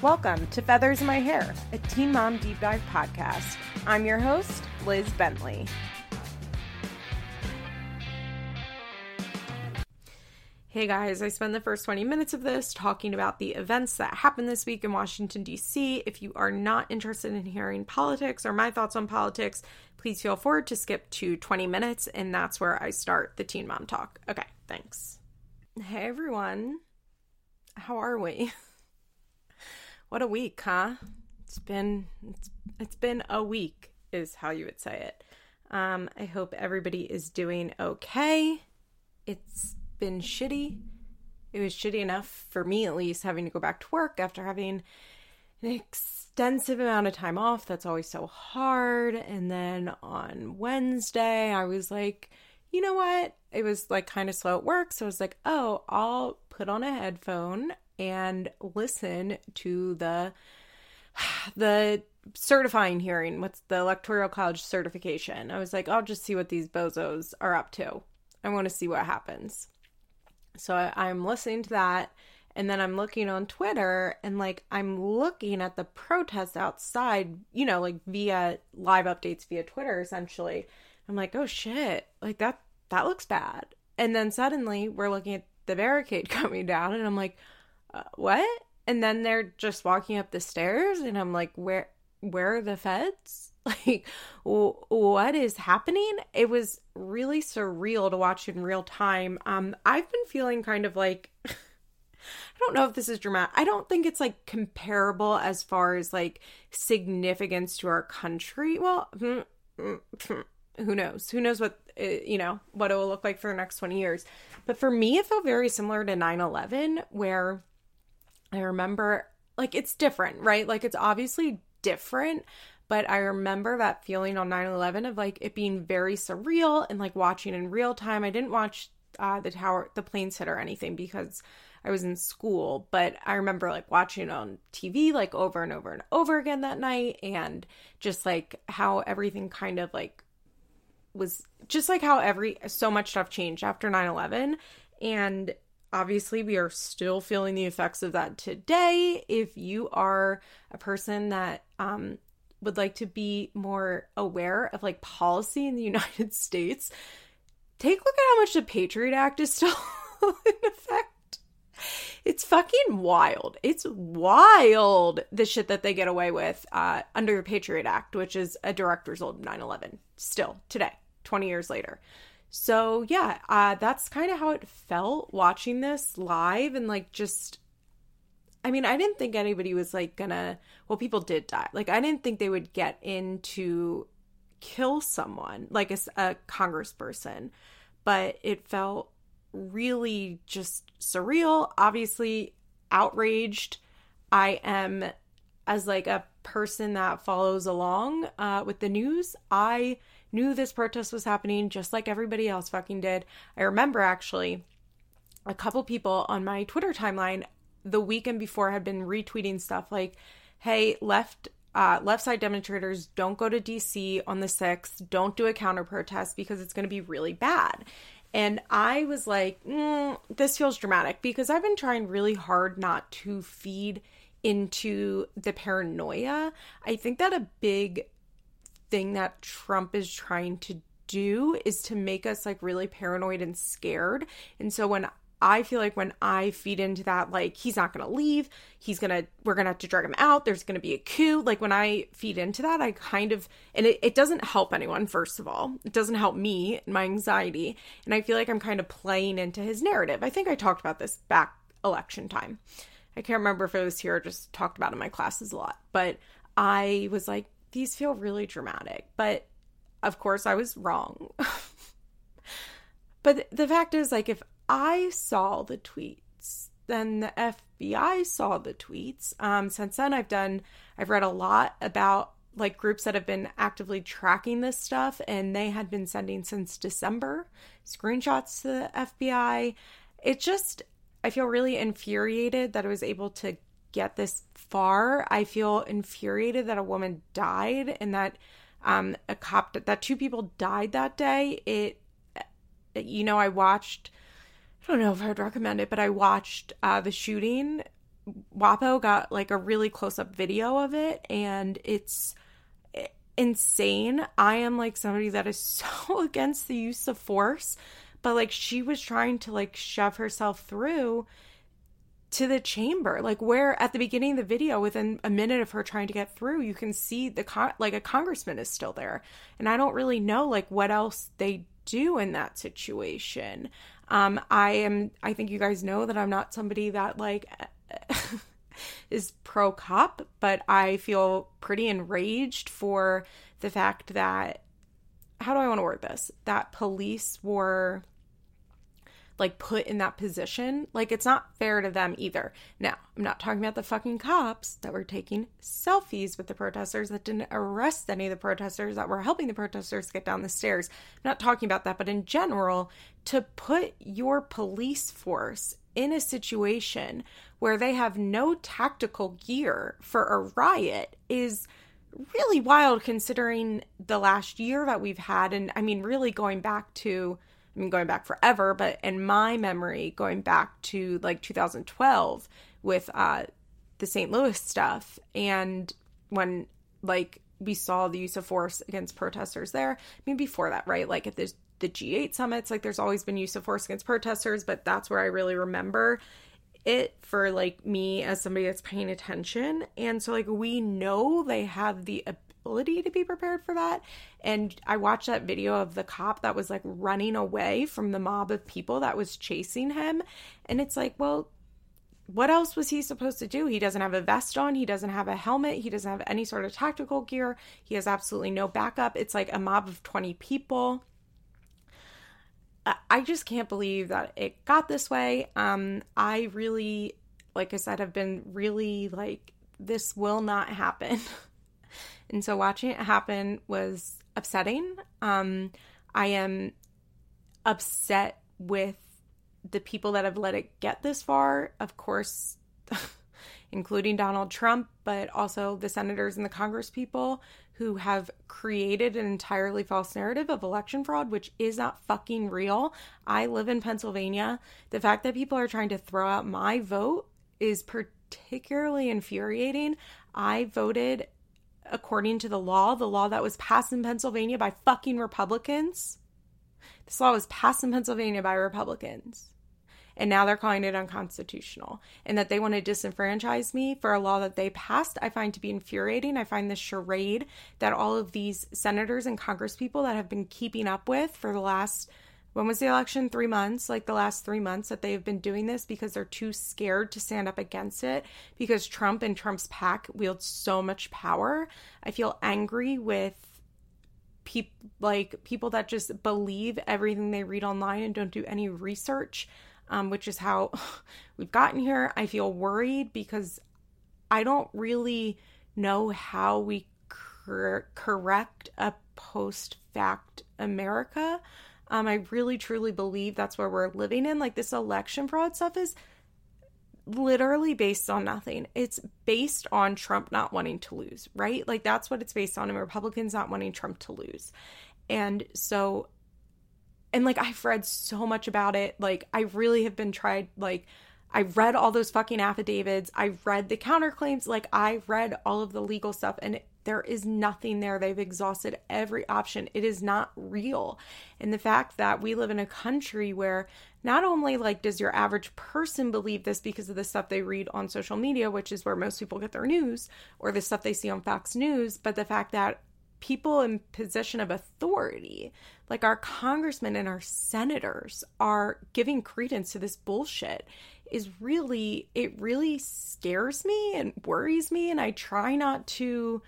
Welcome to Feathers in My Hair, a Teen Mom Deep Dive podcast. I'm your host, Liz Bentley. Hey guys, I spent the first 20 minutes of this talking about the events that happened this week in Washington, D.C. If you are not interested in hearing politics or my thoughts on politics, please feel forward to skip to 20 minutes, and that's where I start the Teen Mom Talk. Okay, thanks. Hey everyone, how are we? what a week, huh? It's been it's, it's been a week is how you would say it. Um, I hope everybody is doing okay. It's been shitty. It was shitty enough for me at least having to go back to work after having an extensive amount of time off. That's always so hard. And then on Wednesday, I was like, you know what? It was like kind of slow at work. So I was like, oh, I'll put on a headphone and listen to the the certifying hearing. What's the electoral college certification? I was like i'll just see what these bozos are up to. I want to see what happens. So I, i'm listening to that and then i'm looking on twitter and like i'm looking at the protests outside you know like via live updates via twitter essentially. I'm like oh shit like that that looks bad. And then suddenly we're looking at the barricade coming down and i'm like uh, what? And then they're just walking up the stairs, and I'm like, where, where are the feds? Like, w- what is happening? It was really surreal to watch in real time. Um, I've been feeling kind of like. I don't know if this is dramatic. I don't think it's like comparable as far as like significance to our country. Well, hmm, hmm, who knows? Who knows what uh, you know what it will look like for the next 20 years. But for me it felt very similar to 9/11 where I remember like it's different, right? Like it's obviously different, but I remember that feeling on 9/11 of like it being very surreal and like watching in real time. I didn't watch uh, the tower, the planes hit or anything because I was in school, but I remember like watching on TV like over and over and over again that night and just like how everything kind of like was just like how every so much stuff changed after 9/11 and obviously we are still feeling the effects of that today. If you are a person that um, would like to be more aware of like policy in the united states take a look at how much the patriot act is still in effect. It's fucking wild. It's wild the shit that they get away with uh, under the patriot act which is a direct result of 9-11 still today 20 years later so yeah, uh, that's kind of how it felt watching this live and like just. I mean, I didn't think anybody was like gonna. Well, people did die. Like, I didn't think they would get into kill someone, like a, a congressperson, but it felt really just surreal. Obviously, outraged. I am as like a person that follows along uh, with the news. I knew this protest was happening just like everybody else fucking did. I remember actually a couple people on my Twitter timeline the weekend before had been retweeting stuff like, hey, left uh, left side demonstrators don't go to DC on the 6th, don't do a counter protest because it's going to be really bad. And I was like, mm, this feels dramatic because I've been trying really hard not to feed into the paranoia. I think that a big thing that Trump is trying to do is to make us like really paranoid and scared. And so when I feel like when I feed into that, like he's not gonna leave, he's gonna, we're gonna have to drag him out, there's gonna be a coup. Like when I feed into that, I kind of, and it, it doesn't help anyone, first of all. It doesn't help me, my anxiety. And I feel like I'm kind of playing into his narrative. I think I talked about this back election time. I can't remember if it was here or just talked about in my classes a lot, but I was like, these feel really dramatic. But of course, I was wrong. but the fact is, like, if I saw the tweets, then the FBI saw the tweets. Um, since then, I've done, I've read a lot about like groups that have been actively tracking this stuff, and they had been sending since December screenshots to the FBI. It just, I feel really infuriated that I was able to get this far. I feel infuriated that a woman died and that um, a cop that two people died that day. It, you know, I watched. I don't know if I'd recommend it, but I watched uh, the shooting WAPO got like a really close up video of it, and it's insane. I am like somebody that is so against the use of force, but like she was trying to like shove herself through to the chamber. Like where at the beginning of the video within a minute of her trying to get through you can see the con- like a congressman is still there. And i don't really know like what else they do in that situation. Um i am i think you guys know that i'm not somebody that like is pro cop but i feel pretty enraged for the fact that how do i want to word this? That police were like put in that position. Like it's not fair to them either. Now, I'm not talking about the fucking cops that were taking selfies with the protesters that didn't arrest any of the protesters that were helping the protesters get down the stairs. I'm not talking about that, but in general, to put your police force in a situation where they have no tactical gear for a riot is really wild considering the last year that we've had and I mean really going back to I mean, going back forever, but in my memory, going back to like 2012 with uh, the St. Louis stuff, and when like we saw the use of force against protesters there. I mean, before that, right? Like at the the G8 summits, like there's always been use of force against protesters, but that's where I really remember it for like me as somebody that's paying attention. And so like we know they have the ability to be prepared for that. And I watched that video of the cop that was like running away from the mob of people that was chasing him. And it's like, well, what else was he supposed to do? He doesn't have a vest on. He doesn't have a helmet. He doesn't have any sort of tactical gear. He has absolutely no backup. It's like a mob of 20 people. I just can't believe that it got this way. Um, I really, like I said, have been really like, this will not happen. And so watching it happen was upsetting. Um, I am upset with the people that have let it get this far. Of course, including Donald Trump, but also the senators and the Congress people who have created an entirely false narrative of election fraud, which is not fucking real. I live in Pennsylvania. The fact that people are trying to throw out my vote is particularly infuriating. I voted according to the law, the law that was passed in Pennsylvania by fucking Republicans. This law was passed in Pennsylvania by Republicans. And now they're calling it unconstitutional. And that they want to disenfranchise me for a law that they passed, I find to be infuriating. I find this charade that all of these senators and congresspeople that have been keeping up with for the last when was the election? Three months, like the last three months that they've been doing this because they're too scared to stand up against it because Trump and Trump's pack wield so much power. I feel angry with people like people that just believe everything they read online and don't do any research, um, which is how we've gotten here. I feel worried because I don't really know how we cor- correct a post fact America. Um, I really truly believe that's where we're living in. Like this election fraud stuff is literally based on nothing. It's based on Trump not wanting to lose, right? Like that's what it's based on, and Republicans not wanting Trump to lose. And so, and like I've read so much about it. Like I really have been tried, like, I read all those fucking affidavits. I read the counterclaims. Like I read all of the legal stuff and there is nothing there. They've exhausted every option. It is not real. And the fact that we live in a country where not only like does your average person believe this because of the stuff they read on social media, which is where most people get their news, or the stuff they see on Fox News, but the fact that people in position of authority, like our congressmen and our senators, are giving credence to this bullshit is really, it really scares me and worries me. And I try not to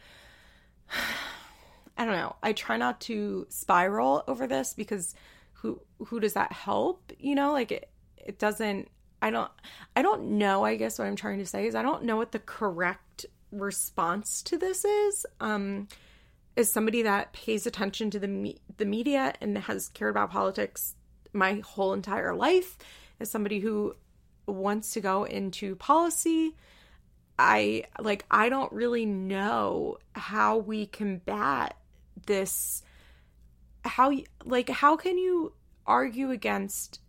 I don't know. I try not to spiral over this because who who does that help? You know, like it it doesn't I don't I don't know, I guess what I'm trying to say is I don't know what the correct response to this is. Um as somebody that pays attention to the me- the media and has cared about politics my whole entire life, as somebody who wants to go into policy, I like I don't really know how we combat this how like how can you argue against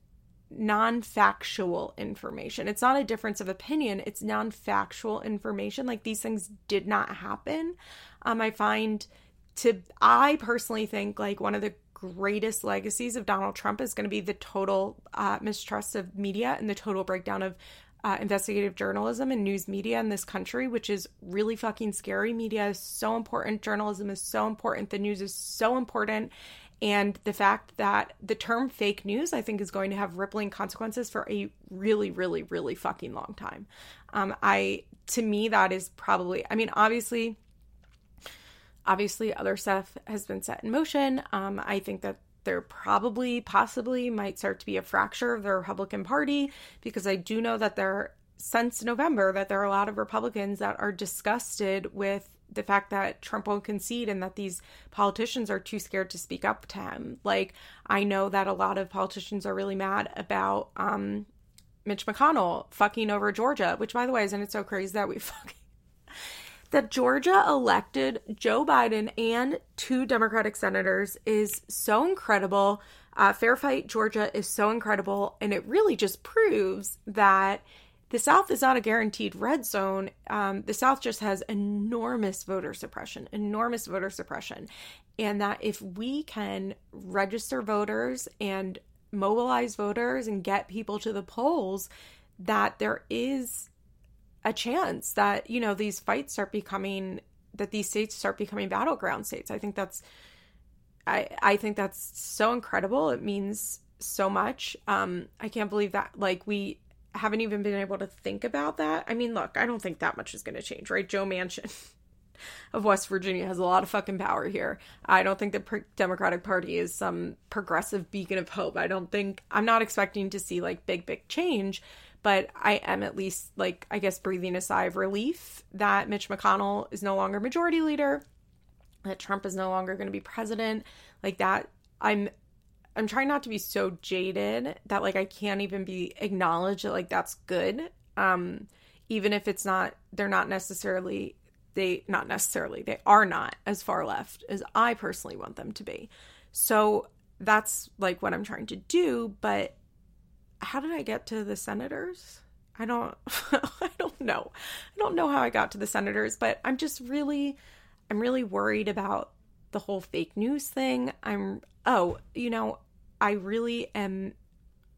non factual information. It's not a difference of opinion, it's non factual information. Like these things did not happen. Um, I find to, I personally think like one of the greatest legacies of Donald Trump is going to be the total uh, mistrust of media and the total breakdown of uh, investigative journalism and news media in this country, which is really fucking scary. Media is so important. Journalism is so important. The news is so important. And the fact that the term fake news, I think, is going to have rippling consequences for a really, really, really fucking long time. Um, I, to me, that is probably, I mean, obviously, obviously, other stuff has been set in motion. Um, I think that there probably, possibly might start to be a fracture of the Republican Party because I do know that there, since November, that there are a lot of Republicans that are disgusted with the fact that Trump won't concede and that these politicians are too scared to speak up to him. Like, I know that a lot of politicians are really mad about um, Mitch McConnell fucking over Georgia, which, by the way, isn't it so crazy that we fucking. That Georgia elected Joe Biden and two Democratic senators is so incredible. Uh, Fair Fight Georgia is so incredible, and it really just proves that the South is not a guaranteed red zone. Um, the South just has enormous voter suppression, enormous voter suppression. And that if we can register voters and mobilize voters and get people to the polls, that there is a chance that, you know, these fights start becoming, that these states start becoming battleground states. I think that's, I, I think that's so incredible. It means so much. Um, I can't believe that, like, we, haven't even been able to think about that. I mean, look, I don't think that much is going to change, right? Joe Manchin of West Virginia has a lot of fucking power here. I don't think the Democratic Party is some progressive beacon of hope. I don't think I'm not expecting to see like big big change, but I am at least like I guess breathing a sigh of relief that Mitch McConnell is no longer majority leader, that Trump is no longer going to be president. Like that I'm I'm trying not to be so jaded that like I can't even be acknowledged that like that's good. Um even if it's not they're not necessarily they not necessarily they are not as far left as I personally want them to be. So that's like what I'm trying to do, but how did I get to the senators? I don't I don't know. I don't know how I got to the senators, but I'm just really I'm really worried about the whole fake news thing. I'm oh, you know, I really am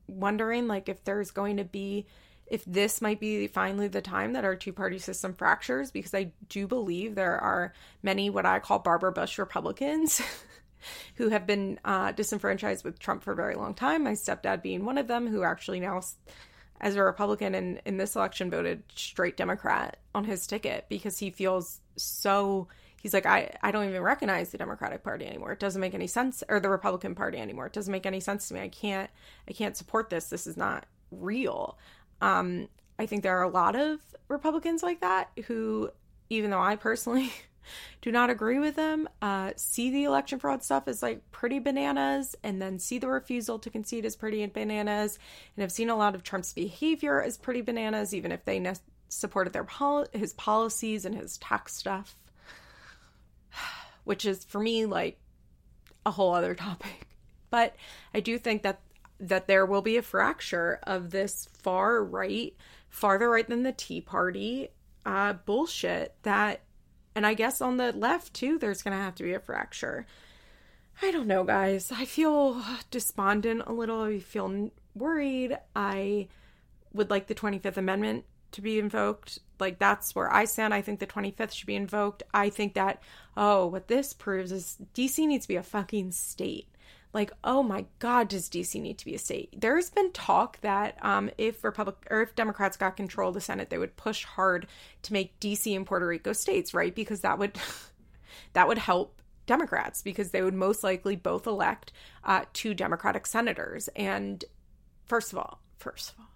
wondering like if there's going to be if this might be finally the time that our two party system fractures because I do believe there are many what I call Barbara Bush Republicans who have been uh, disenfranchised with Trump for a very long time. My stepdad being one of them, who actually now, as a Republican in, in this election, voted straight Democrat on his ticket because he feels so he's like I I don't even recognize the Democratic Party anymore. It doesn't make any sense or the Republican Party anymore. It doesn't make any sense to me. I can't I can't support this. This is not real. Um I think there are a lot of Republicans like that who even though I personally do not agree with them, uh, see the election fraud stuff as like pretty bananas, and then see the refusal to concede as pretty bananas, and have seen a lot of Trump's behavior as pretty bananas, even if they ne- supported their pol- his policies and his tax stuff which is for me like a whole other topic. But I do think that that there will be a fracture of this far right, farther right than the Tea Party uh, bullshit that, and I guess on the left too, there's going to have to be a fracture. I don't know, guys. I feel despondent a little. I feel worried. I would like the 25th Amendment to be invoked. Like that's where I stand. I think the 25th should be invoked. I think that oh, what this proves is DC needs to be a fucking state. Like, oh my God, does DC need to be a state? There's been talk that um, if Republic or if Democrats got control of the Senate, they would push hard to make DC and Puerto Rico states, right? Because that would that would help Democrats because they would most likely both elect uh, two Democratic senators. And first of all, first of all,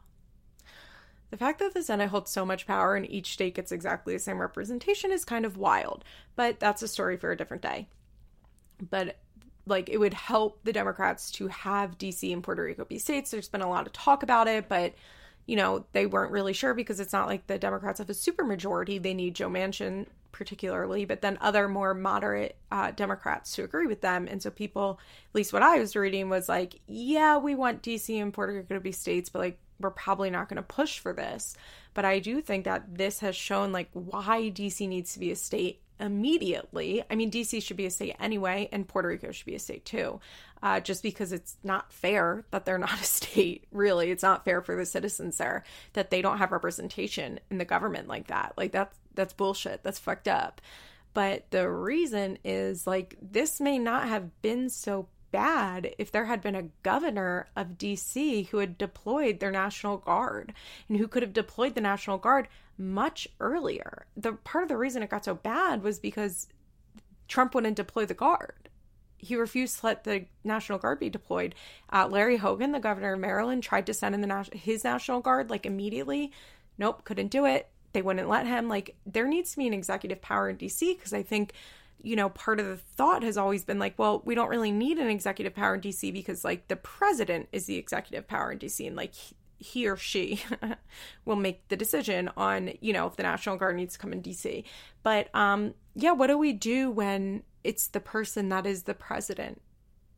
the fact that the Senate holds so much power and each state gets exactly the same representation is kind of wild, but that's a story for a different day. But like it would help the Democrats to have DC and Puerto Rico be states. There's been a lot of talk about it, but you know, they weren't really sure because it's not like the Democrats have a supermajority. They need Joe Manchin particularly, but then other more moderate uh, Democrats who agree with them. And so people, at least what I was reading, was like, yeah, we want DC and Puerto Rico to be states, but like we're probably not going to push for this. But I do think that this has shown like why DC needs to be a state immediately. I mean, DC should be a state anyway, and Puerto Rico should be a state too, uh, just because it's not fair that they're not a state, really. It's not fair for the citizens there that they don't have representation in the government like that. Like, that's, that's bullshit. That's fucked up. But the reason is like, this may not have been so bad if there had been a governor of DC who had deployed their National Guard and who could have deployed the National Guard much earlier. The part of the reason it got so bad was because Trump wouldn't deploy the Guard. He refused to let the National Guard be deployed. Uh, Larry Hogan, the governor of Maryland, tried to send in the his National Guard like immediately. Nope, couldn't do it. They wouldn't let him. Like there needs to be an executive power in DC because I think you know, part of the thought has always been like, well, we don't really need an executive power in DC because like the president is the executive power in DC and like he, or she will make the decision on, you know, if the National Guard needs to come in DC. But um yeah, what do we do when it's the person that is the president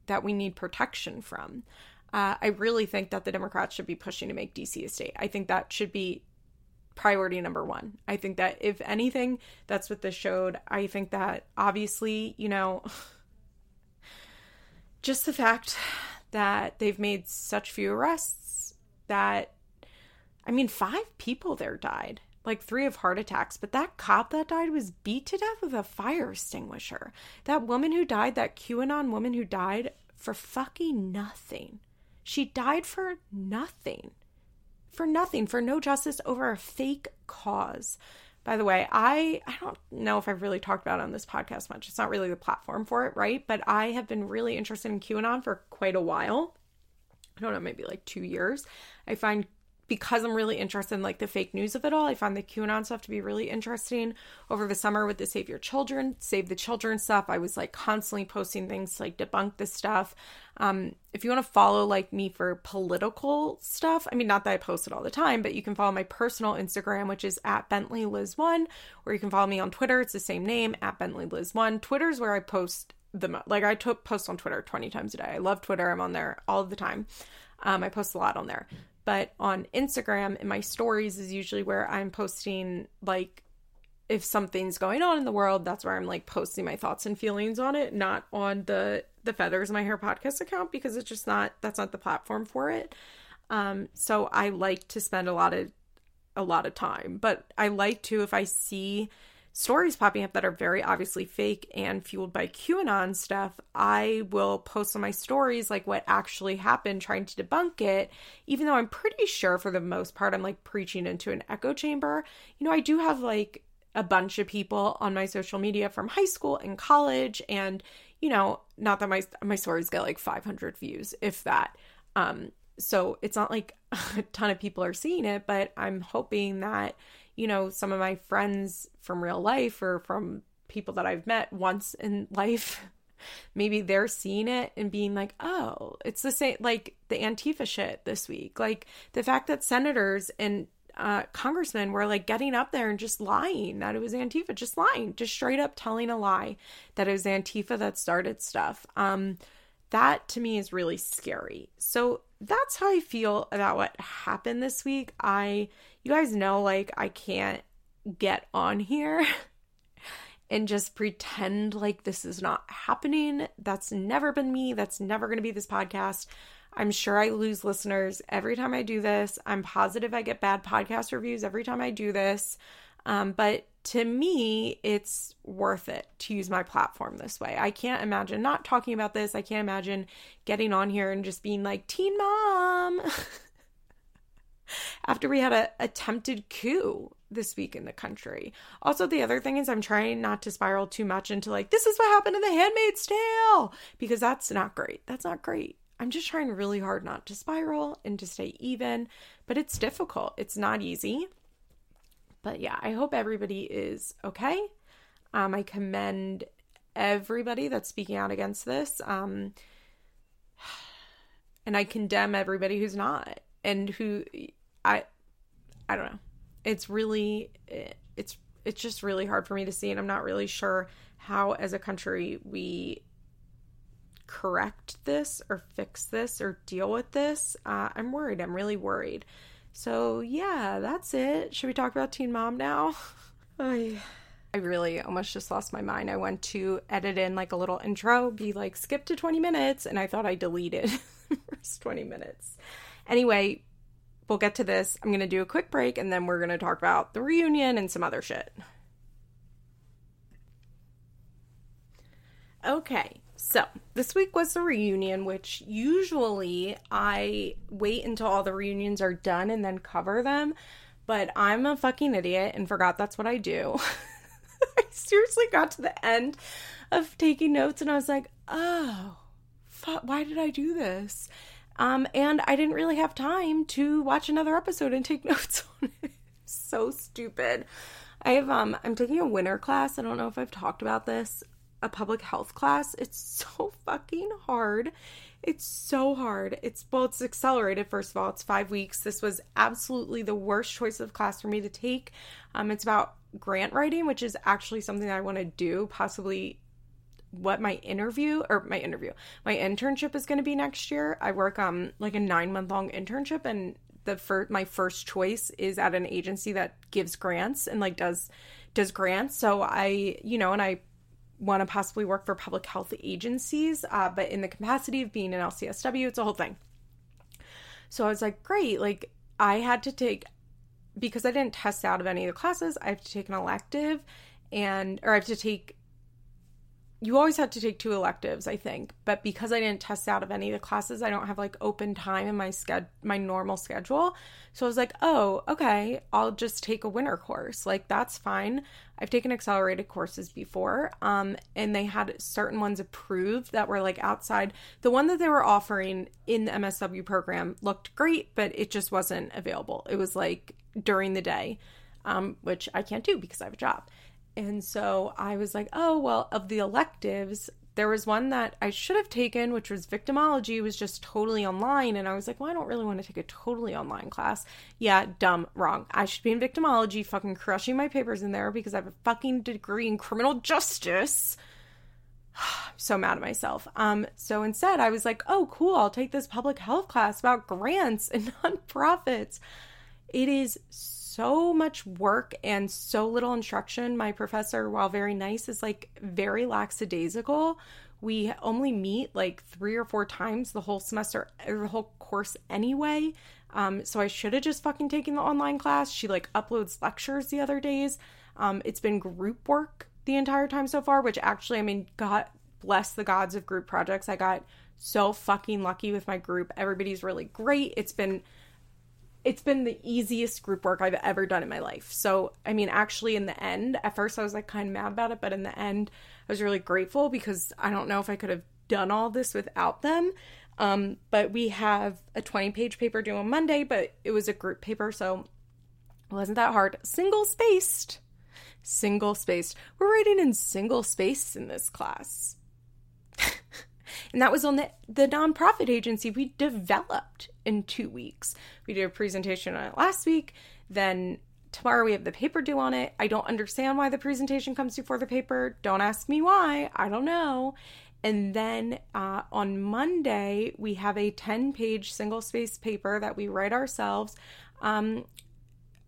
that we need protection from? Uh, I really think that the Democrats should be pushing to make DC a state. I think that should be priority number one. I think that if anything, that's what this showed. I think that obviously, you know, just the fact that they've made such few arrests that, I mean, five people there died, like three of heart attacks, but that cop that died was beat to death with a fire extinguisher. That woman who died, that QAnon woman who died for fucking nothing. She died for nothing for nothing, for no justice over a fake cause. By the way, I I don't know if I've really talked about on this podcast much. It's not really the platform for it, right? But I have been really interested in QAnon for quite a while. I don't know, maybe like 2 years. I find because I'm really interested in like the fake news of it all, I find the QAnon stuff to be really interesting. Over the summer with the Save Your Children, Save the Children stuff, I was like constantly posting things to like debunk this stuff. Um, if you want to follow like me for political stuff, I mean, not that I post it all the time, but you can follow my personal Instagram, which is at Bentley Liz One, or you can follow me on Twitter. It's the same name at Bentley Liz One. Twitter's where I post the like I post on Twitter 20 times a day. I love Twitter. I'm on there all the time. Um, I post a lot on there. But on Instagram, in my stories is usually where I'm posting like if something's going on in the world, that's where I'm like posting my thoughts and feelings on it, not on the the feathers my hair podcast account because it's just not that's not the platform for it. Um, so I like to spend a lot of a lot of time, but I like to if I see stories popping up that are very obviously fake and fueled by QAnon stuff, I will post on my stories like what actually happened, trying to debunk it, even though I'm pretty sure for the most part I'm like preaching into an echo chamber. You know, I do have like a bunch of people on my social media from high school and college and you know not that my my stories get like 500 views if that um so it's not like a ton of people are seeing it but i'm hoping that you know, some of my friends from real life or from people that I've met once in life, maybe they're seeing it and being like, oh, it's the same, like the Antifa shit this week. Like the fact that senators and uh, congressmen were like getting up there and just lying that it was Antifa, just lying, just straight up telling a lie that it was Antifa that started stuff. Um, that to me is really scary. So that's how I feel about what happened this week. I, you guys know, like, I can't get on here and just pretend like this is not happening. That's never been me. That's never going to be this podcast. I'm sure I lose listeners every time I do this. I'm positive I get bad podcast reviews every time I do this. Um, but to me, it's worth it to use my platform this way. I can't imagine not talking about this. I can't imagine getting on here and just being like, Teen Mom. After we had a attempted coup this week in the country. Also, the other thing is I'm trying not to spiral too much into like, this is what happened in the Handmaid's Tale, because that's not great. That's not great. I'm just trying really hard not to spiral and to stay even, but it's difficult. It's not easy. But yeah, I hope everybody is okay. Um, I commend everybody that's speaking out against this. Um, and I condemn everybody who's not and who I I don't know. It's really it's it's just really hard for me to see and I'm not really sure how as a country we correct this or fix this or deal with this. Uh, I'm worried. I'm really worried. So, yeah, that's it. Should we talk about Teen Mom now? I, really almost just lost my mind. I went to edit in like a little intro, be like, skip to 20 minutes, and I thought I deleted first 20 minutes. Anyway, we'll get to this. I'm going to do a quick break and then we're going to talk about the reunion and some other shit. Okay, so this week was the reunion, which usually I wait until all the reunions are done and then cover them. But I'm a fucking idiot and forgot that's what I do. I seriously got to the end of taking notes and I was like, oh, fuck, why did I do this? Um, and I didn't really have time to watch another episode and take notes on it. so stupid. I have um I'm taking a winter class. I don't know if I've talked about this a public health class. It's so fucking hard. It's so hard. It's well, it's accelerated. First of all, it's five weeks. This was absolutely the worst choice of class for me to take. Um, it's about grant writing, which is actually something I want to do. Possibly what my interview or my interview, my internship is going to be next year. I work um like a nine month long internship, and the first my first choice is at an agency that gives grants and like does does grants. So I, you know, and I want to possibly work for public health agencies, uh, but in the capacity of being an LCSW, it's a whole thing. So I was like, great. Like, I had to take, because I didn't test out of any of the classes, I have to take an elective and, or I have to take you always had to take two electives, I think. But because I didn't test out of any of the classes, I don't have like open time in my sched my normal schedule. So I was like, "Oh, okay, I'll just take a winter course. Like that's fine. I've taken accelerated courses before. Um and they had certain ones approved that were like outside. The one that they were offering in the MSW program looked great, but it just wasn't available. It was like during the day. Um, which I can't do because I have a job. And so I was like, oh, well, of the electives, there was one that I should have taken, which was victimology, was just totally online. And I was like, well, I don't really want to take a totally online class. Yeah, dumb, wrong. I should be in victimology, fucking crushing my papers in there because I have a fucking degree in criminal justice. I'm so mad at myself. Um, so instead, I was like, oh, cool, I'll take this public health class about grants and nonprofits. It is so so much work and so little instruction. My professor, while very nice, is like very lackadaisical. We only meet like three or four times the whole semester, the whole course anyway. Um, so I should have just fucking taken the online class. She like uploads lectures the other days. Um, it's been group work the entire time so far, which actually, I mean, God bless the gods of group projects. I got so fucking lucky with my group. Everybody's really great. It's been it's been the easiest group work I've ever done in my life. So, I mean, actually, in the end, at first I was like kind of mad about it, but in the end, I was really grateful because I don't know if I could have done all this without them. Um, but we have a 20 page paper due on Monday, but it was a group paper, so it wasn't that hard. Single spaced. Single spaced. We're writing in single space in this class. And that was on the, the nonprofit agency we developed in two weeks. We did a presentation on it last week. Then tomorrow we have the paper due on it. I don't understand why the presentation comes before the paper. Don't ask me why. I don't know. And then uh, on Monday, we have a 10 page single space paper that we write ourselves um,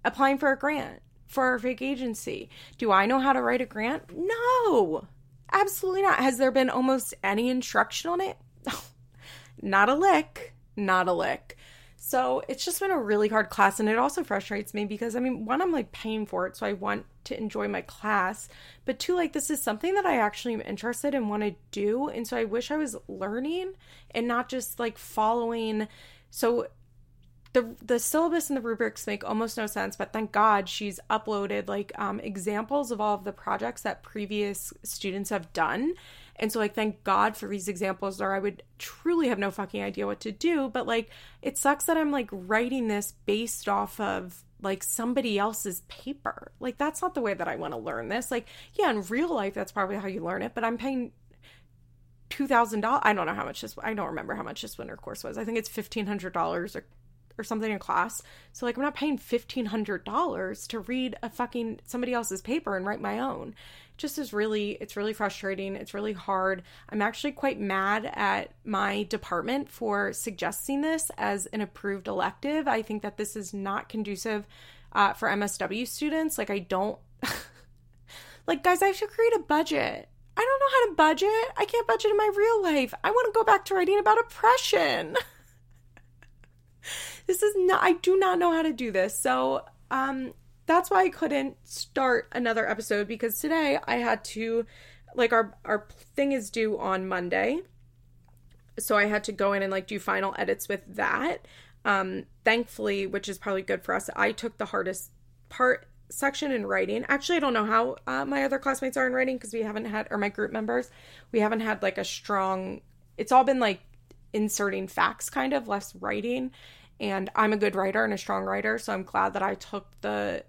applying for a grant for our fake agency. Do I know how to write a grant? No. Absolutely not. Has there been almost any instruction on it? not a lick. Not a lick. So it's just been a really hard class. And it also frustrates me because, I mean, one, I'm like paying for it. So I want to enjoy my class. But two, like, this is something that I actually am interested in, want to do. And so I wish I was learning and not just like following. So the the syllabus and the rubrics make almost no sense but thank god she's uploaded like um, examples of all of the projects that previous students have done. And so like thank god for these examples or i would truly have no fucking idea what to do. But like it sucks that i'm like writing this based off of like somebody else's paper. Like that's not the way that i want to learn this. Like yeah in real life that's probably how you learn it but i'm paying $2000 i don't know how much this i don't remember how much this winter course was. I think it's $1500 or or something in class. So like I'm not paying $1500 to read a fucking somebody else's paper and write my own. It just is really it's really frustrating. It's really hard. I'm actually quite mad at my department for suggesting this as an approved elective. I think that this is not conducive uh, for MSW students. Like I don't like guys, I should create a budget. I don't know how to budget. I can't budget in my real life. I want to go back to writing about oppression. this is not I do not know how to do this. So, um that's why I couldn't start another episode because today I had to like our our thing is due on Monday. So I had to go in and like do final edits with that. Um thankfully, which is probably good for us, I took the hardest part section in writing. Actually, I don't know how uh, my other classmates are in writing because we haven't had, or my group members, we haven't had like a strong, it's all been like inserting facts kind of, less writing. And I'm a good writer and a strong writer. So I'm glad that I took the,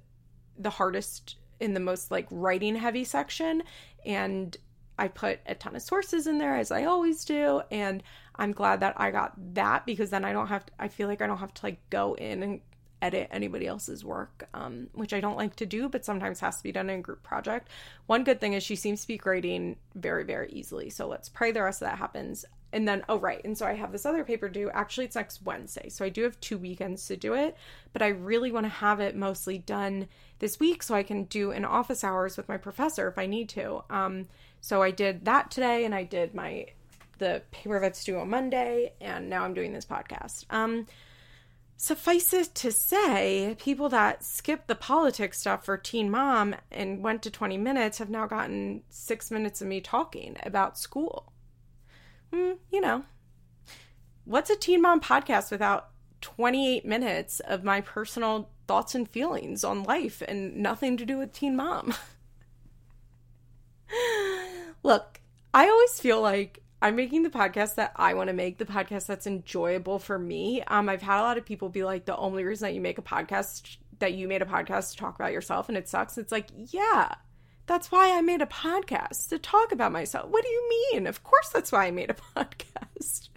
the hardest in the most like writing heavy section. And I put a ton of sources in there as I always do. And I'm glad that I got that because then I don't have to, I feel like I don't have to like go in and edit anybody else's work, um, which I don't like to do, but sometimes has to be done in a group project. One good thing is she seems to be grading very, very easily. So let's pray the rest of that happens. And then, oh, right. And so I have this other paper due. Actually, it's next Wednesday. So I do have two weekends to do it, but I really want to have it mostly done this week so I can do in office hours with my professor if I need to. Um, so I did that today and I did my the paper that's due on Monday, and now I'm doing this podcast. Um, Suffice it to say, people that skipped the politics stuff for Teen Mom and went to 20 minutes have now gotten six minutes of me talking about school. Mm, you know, what's a Teen Mom podcast without 28 minutes of my personal thoughts and feelings on life and nothing to do with Teen Mom? Look, I always feel like I'm making the podcast that I want to make, the podcast that's enjoyable for me. Um, I've had a lot of people be like, the only reason that you make a podcast, that you made a podcast to talk about yourself and it sucks. It's like, yeah, that's why I made a podcast to talk about myself. What do you mean? Of course, that's why I made a podcast.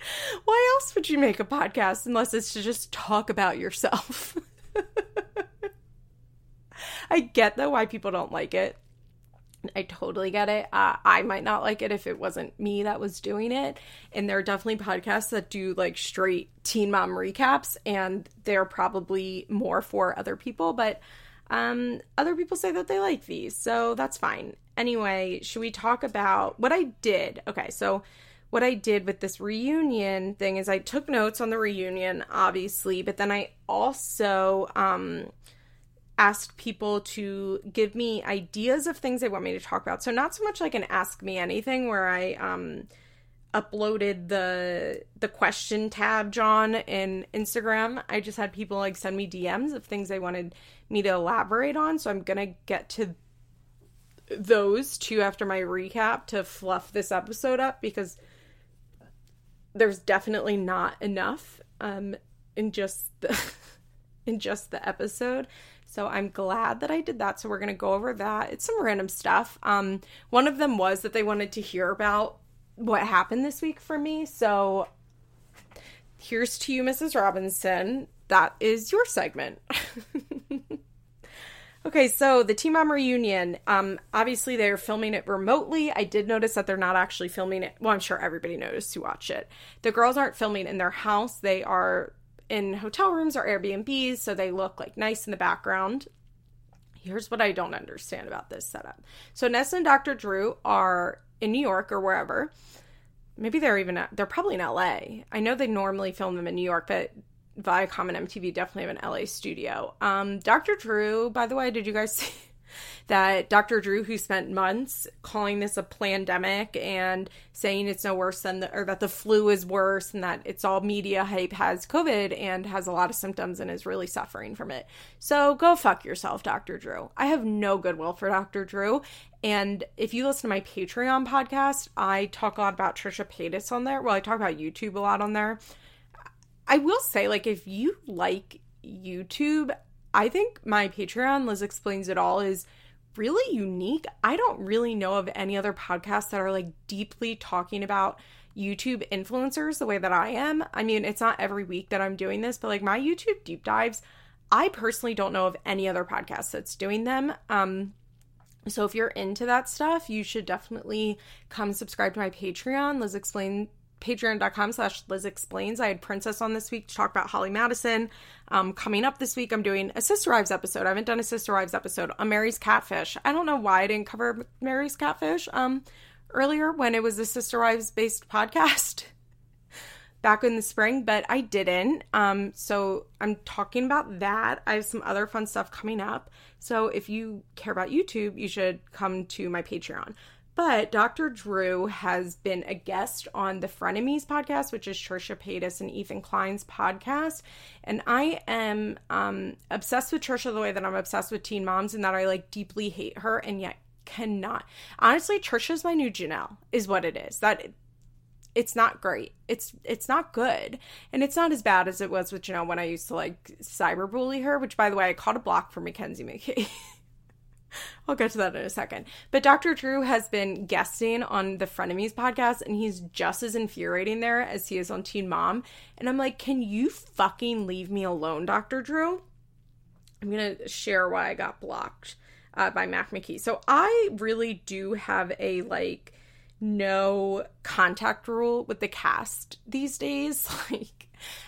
Why else would you make a podcast unless it's to just talk about yourself? I get though why people don't like it. I totally get it. Uh, I might not like it if it wasn't me that was doing it. And there are definitely podcasts that do like straight teen mom recaps, and they're probably more for other people. But um, other people say that they like these, so that's fine. Anyway, should we talk about what I did? Okay, so what I did with this reunion thing is I took notes on the reunion, obviously, but then I also um, asked people to give me ideas of things they want me to talk about. So not so much like an ask me anything where I um uploaded the the question tab John in Instagram. I just had people like send me DMs of things they wanted me to elaborate on. So I'm to get to those two after my recap to fluff this episode up because there's definitely not enough um in just the in just the episode. So I'm glad that I did that. So we're going to go over that. It's some random stuff. Um, one of them was that they wanted to hear about what happened this week for me. So here's to you, Mrs. Robinson. That is your segment. okay, so the Teen Mom reunion. Um, obviously they're filming it remotely. I did notice that they're not actually filming it. Well, I'm sure everybody noticed who watched it. The girls aren't filming in their house. They are in hotel rooms or Airbnbs, so they look like nice in the background. Here's what I don't understand about this setup. So Nessa and Dr. Drew are in New York or wherever. Maybe they're even at, they're probably in LA. I know they normally film them in New York, but Viacom and MTV definitely have an LA studio. Um, Dr. Drew, by the way, did you guys see? That Dr. Drew, who spent months calling this a pandemic and saying it's no worse than the, or that the flu is worse and that it's all media hype, has COVID and has a lot of symptoms and is really suffering from it. So go fuck yourself, Dr. Drew. I have no goodwill for Dr. Drew. And if you listen to my Patreon podcast, I talk a lot about Trisha Paytas on there. Well, I talk about YouTube a lot on there. I will say, like, if you like YouTube, I think my Patreon, Liz Explains It All, is really unique. I don't really know of any other podcasts that are like deeply talking about YouTube influencers the way that I am. I mean, it's not every week that I'm doing this, but like my YouTube deep dives, I personally don't know of any other podcast that's doing them. Um, so if you're into that stuff, you should definitely come subscribe to my Patreon. Liz explain patreon.com slash liz explains i had princess on this week to talk about holly madison um, coming up this week i'm doing a sister wives episode i haven't done a sister wives episode on meri's catfish i don't know why i didn't cover meri's catfish um, earlier when it was a sister wives based podcast back in the spring, but I didn't. Um, so I'm talking about that. I have some other fun stuff coming up. So if you care about YouTube, you should come to my Patreon. But Dr. Drew has been a guest on the Frenemies podcast, which is Trisha Paytas and Ethan Klein's podcast. And I am um, obsessed with Trisha the way that I'm obsessed with teen moms and that I like deeply hate her and yet cannot. Honestly, Trisha's my new Jenelle, is what it is. That it's not great. It's it's not good. And it's not as bad as it was with Jenelle when I used to like cyberbully her, which by the way I caught a block for Mackenzie McKee. I'll get to that in a second. But Dr. Drew has been guesting on the Frenemies podcast, and he's just as infuriating there as he is on Teen Mom. And I'm like, can you fucking leave me alone, Dr. Drew? I'm going to share why I got blocked uh, by Mac McKee. So I really do have a like no contact rule with the cast these days. Like,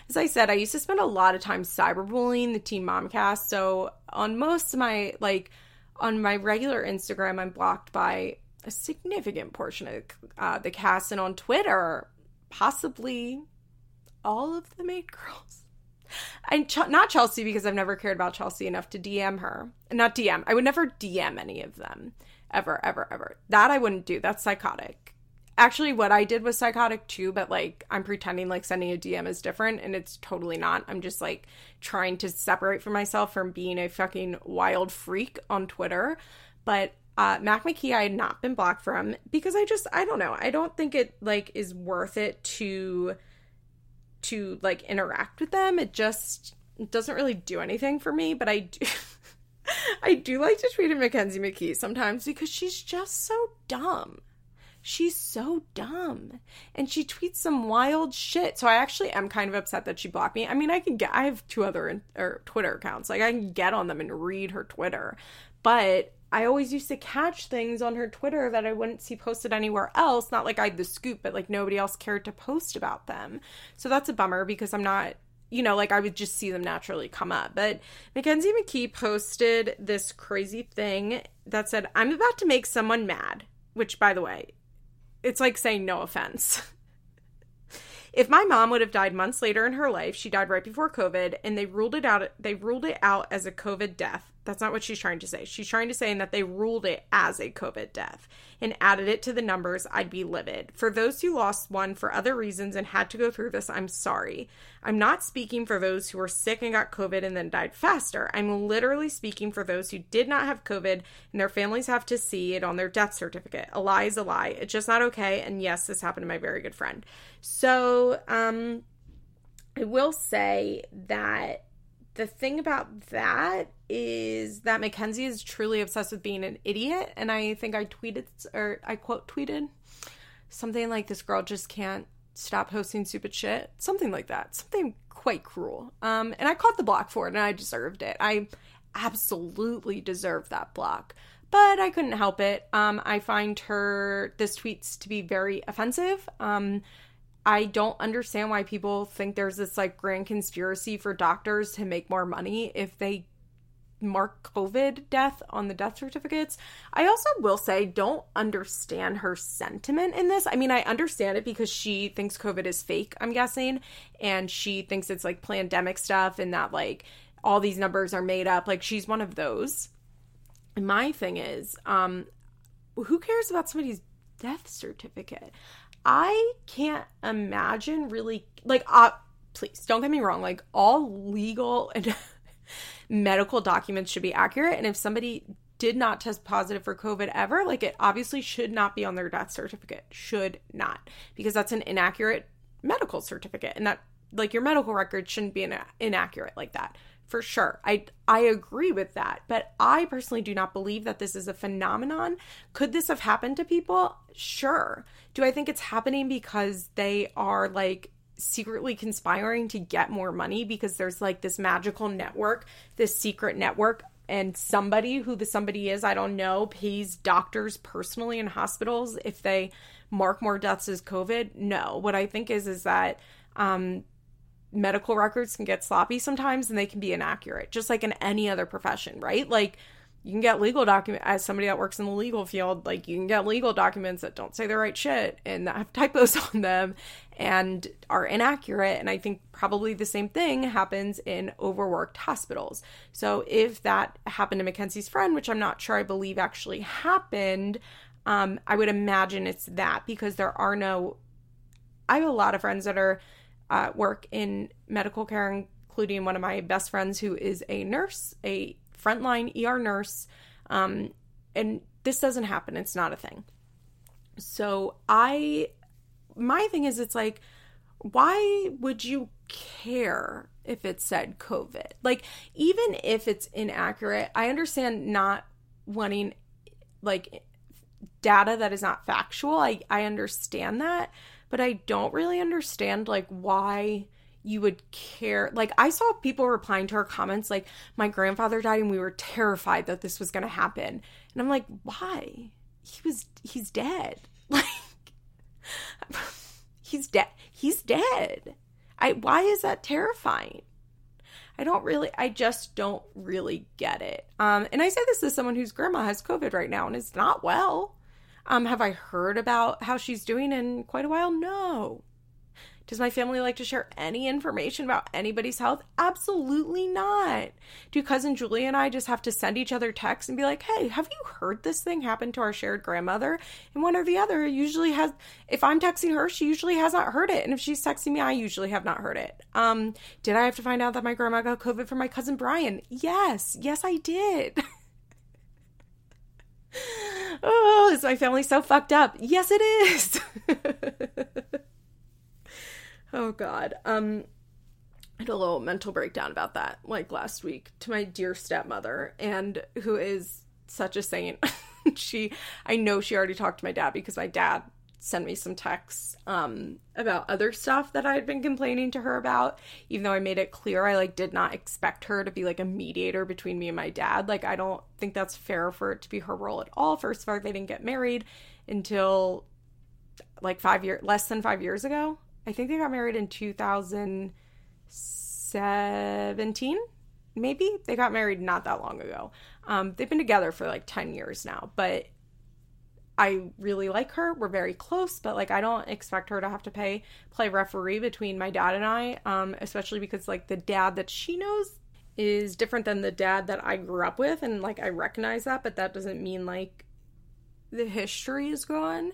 as I said, I used to spend a lot of time cyberbullying the Teen Mom cast. So on most of my like on my regular Instagram, I'm blocked by a significant portion of uh, the cast, and on Twitter, possibly all of the maid girls. And Ch- not Chelsea because I've never cared about Chelsea enough to DM her. Not DM. I would never DM any of them ever, ever, ever. That I wouldn't do. That's psychotic. Actually, what I did was psychotic too, but like I'm pretending like sending a DM is different and it's totally not. I'm just like trying to separate from myself from being a fucking wild freak on Twitter. But uh, Mac McKee, I had not been blocked from because I just I don't know. I don't think it like is worth it to to like interact with them. It just doesn't really do anything for me. But I do. I do like to tweet at Mackenzie McKee sometimes because she's just so dumb. She's so dumb. And she tweets some wild shit. So I actually am kind of upset that she blocked me. I mean, I can get I have two other in, or Twitter accounts. Like I can get on them and read her Twitter. But I always used to catch things on her Twitter that I wouldn't see posted anywhere else. Not like I had the scoop, but like nobody else cared to post about them. So that's a bummer because I'm not you know, like I would just see them naturally come up. But Mackenzie McKee posted this crazy thing that said, I'm about to make someone mad, which, by the way, it's like saying no offense. if my mom would have died months later in her life, she died right before COVID, and they ruled it out. They ruled it out as a COVID death. That's not what she's trying to say. She's trying to say that they ruled it as a COVID death and added it to the numbers, I'd be livid. For those who lost one for other reasons and had to go through this, I'm sorry. I'm not speaking for those who were sick and got COVID and then died faster. I'm literally speaking for those who did not have COVID and their families have to see it on their death certificate. A lie is a lie. It's just not okay. And yes, this happened to my very good friend. So, um, I will say that the thing about that is that Mackenzie is truly obsessed with being an idiot. And I think I tweeted, or I quote tweeted something like, This girl just can't stop posting stupid shit. Something like that. Something quite cruel. Um, and I caught the block for it and I deserved it. I absolutely deserved that block. But I couldn't help it. Um, I find her, this tweets to be very offensive. Um, I don't understand why people think there's this like grand conspiracy for doctors to make more money if they mark COVID death on the death certificates. I also will say, don't understand her sentiment in this. I mean, I understand it because she thinks COVID is fake, I'm guessing, and she thinks it's like pandemic stuff and that like all these numbers are made up. Like, she's one of those. My thing is, um, who cares about somebody's death certificate? I can't imagine really like uh please don't get me wrong, like all legal and medical documents should be accurate and if somebody did not test positive for COVID ever, like it obviously should not be on their death certificate. Should not. Because that's an inaccurate medical certificate and that like your medical record shouldn't be inaccurate like that. for sure. I I agree with that, but I personally do not believe that this is a phenomenon. Could this have happened to people? Sure. Do I think it's happening because they are like secretly conspiring to get more money because there's like this magical network, this secret network and somebody who the somebody is, I don't know, pays doctors personally in hospitals if they mark more deaths as COVID. No. What I think is is that um medical records can get sloppy sometimes and they can be inaccurate, just like in any other profession, right? Like you can get legal document as somebody that works in the legal field, like you can get legal documents that don't say the right shit and that have typos on them and are inaccurate. And I think probably the same thing happens in overworked hospitals. So if that happened to Mackenzie's friend, which I'm not sure I believe actually happened, um, I would imagine it's that because there are no. I have a lot of friends that are uh, work in medical care, including one of my best friends who is a nurse, a frontline ER nurse. Um, and this doesn't happen. It's not a thing. So I, my thing is, it's like, why would you care if it said COVID? Like, even if it's inaccurate, I understand not wanting like data that is not factual. I, I understand that but I don't really understand like why you would care. Like I saw people replying to her comments like my grandfather died and we were terrified that this was going to happen. And I'm like, "Why? He was he's dead." Like he's dead. He's dead. I why is that terrifying? I don't really I just don't really get it. Um and I say this as someone whose grandma has covid right now and is not well. Um, have I heard about how she's doing in quite a while? No. Does my family like to share any information about anybody's health? Absolutely not. Do cousin Julie and I just have to send each other texts and be like, hey, have you heard this thing happen to our shared grandmother? And one or the other usually has, if I'm texting her, she usually has not heard it. And if she's texting me, I usually have not heard it. Um, did I have to find out that my grandma got COVID from my cousin Brian? Yes. Yes, I did. oh, is my family so fucked up? Yes, it is. oh God. Um, I had a little mental breakdown about that like last week to my dear stepmother, and who is such a saint. she, I know she already talked to my dad because my dad sent me some texts um, about other stuff that I had been complaining to her about. Even though I made it clear I like did not expect her to be like a mediator between me and my dad. Like I don't think that's fair for it to be her role at all. First of all, they didn't get married until like five years, less than five years ago. I think they got married in 2017. Maybe they got married not that long ago. Um, they've been together for like 10 years now, but I really like her. We're very close, but like I don't expect her to have to pay play referee between my dad and I, um, especially because like the dad that she knows is different than the dad that I grew up with, and like I recognize that, but that doesn't mean like the history is gone.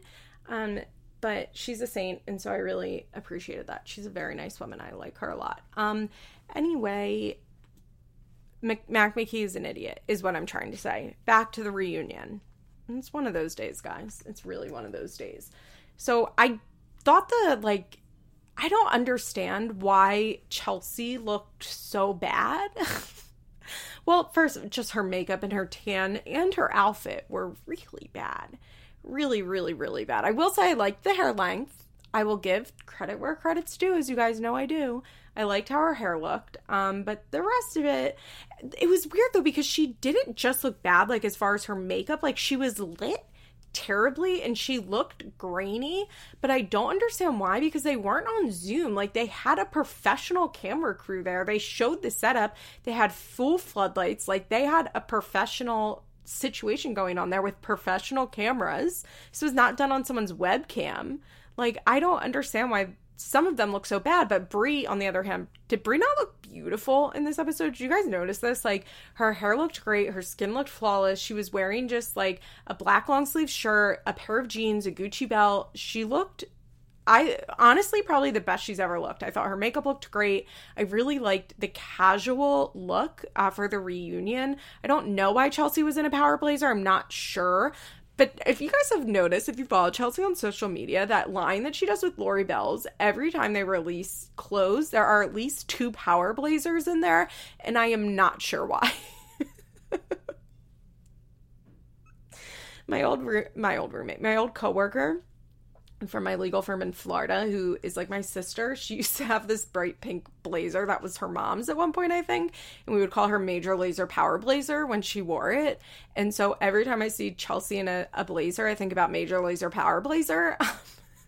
Um, but she's a saint, and so I really appreciated that. She's a very nice woman. I like her a lot. Um, anyway, Mac, McKee is an idiot, is what I'm trying to say. Back to the reunion. It's one of those days, guys. It's really one of those days. So I thought the like I don't understand why Chelsea looked so bad. well, first, just her makeup and her tan and her outfit were really bad. Really, really, really bad. I will say I liked the hair length. I will give credit where credit's due, as you guys know I do. I liked how her hair looked. Um, but the rest of it, it was weird though because she didn't just look bad, like as far as her makeup, like she was lit terribly and she looked grainy, but I don't understand why because they weren't on Zoom. Like they had a professional camera crew there. They showed the setup. They had full floodlights. Like they had a professional situation going on there with professional cameras. This was not done on someone's webcam. Like I don't understand why some of them look so bad, but Brie, on the other hand, did Brie not look beautiful in this episode? Did you guys notice this? Like her hair looked great, her skin looked flawless. She was wearing just like a black long sleeve shirt, a pair of jeans, a Gucci belt. She looked I honestly probably the best she's ever looked. I thought her makeup looked great. I really liked the casual look uh, for the reunion. I don't know why Chelsea was in a power blazer. I'm not sure, but if you guys have noticed, if you follow Chelsea on social media, that line that she does with Lauriebelles, every time they release clothes, there are at least two power blazers in there, and I am not sure why. my old my old roommate, my old coworker from my legal firm in Florida, who is like my sister. She used to have this bright pink blazer that was her mom's at one point, I think. And we would call her Major Laser Power Blazer when she wore it. And so every time I see Chelsea in a, a blazer, I think about Major Laser Power Blazer.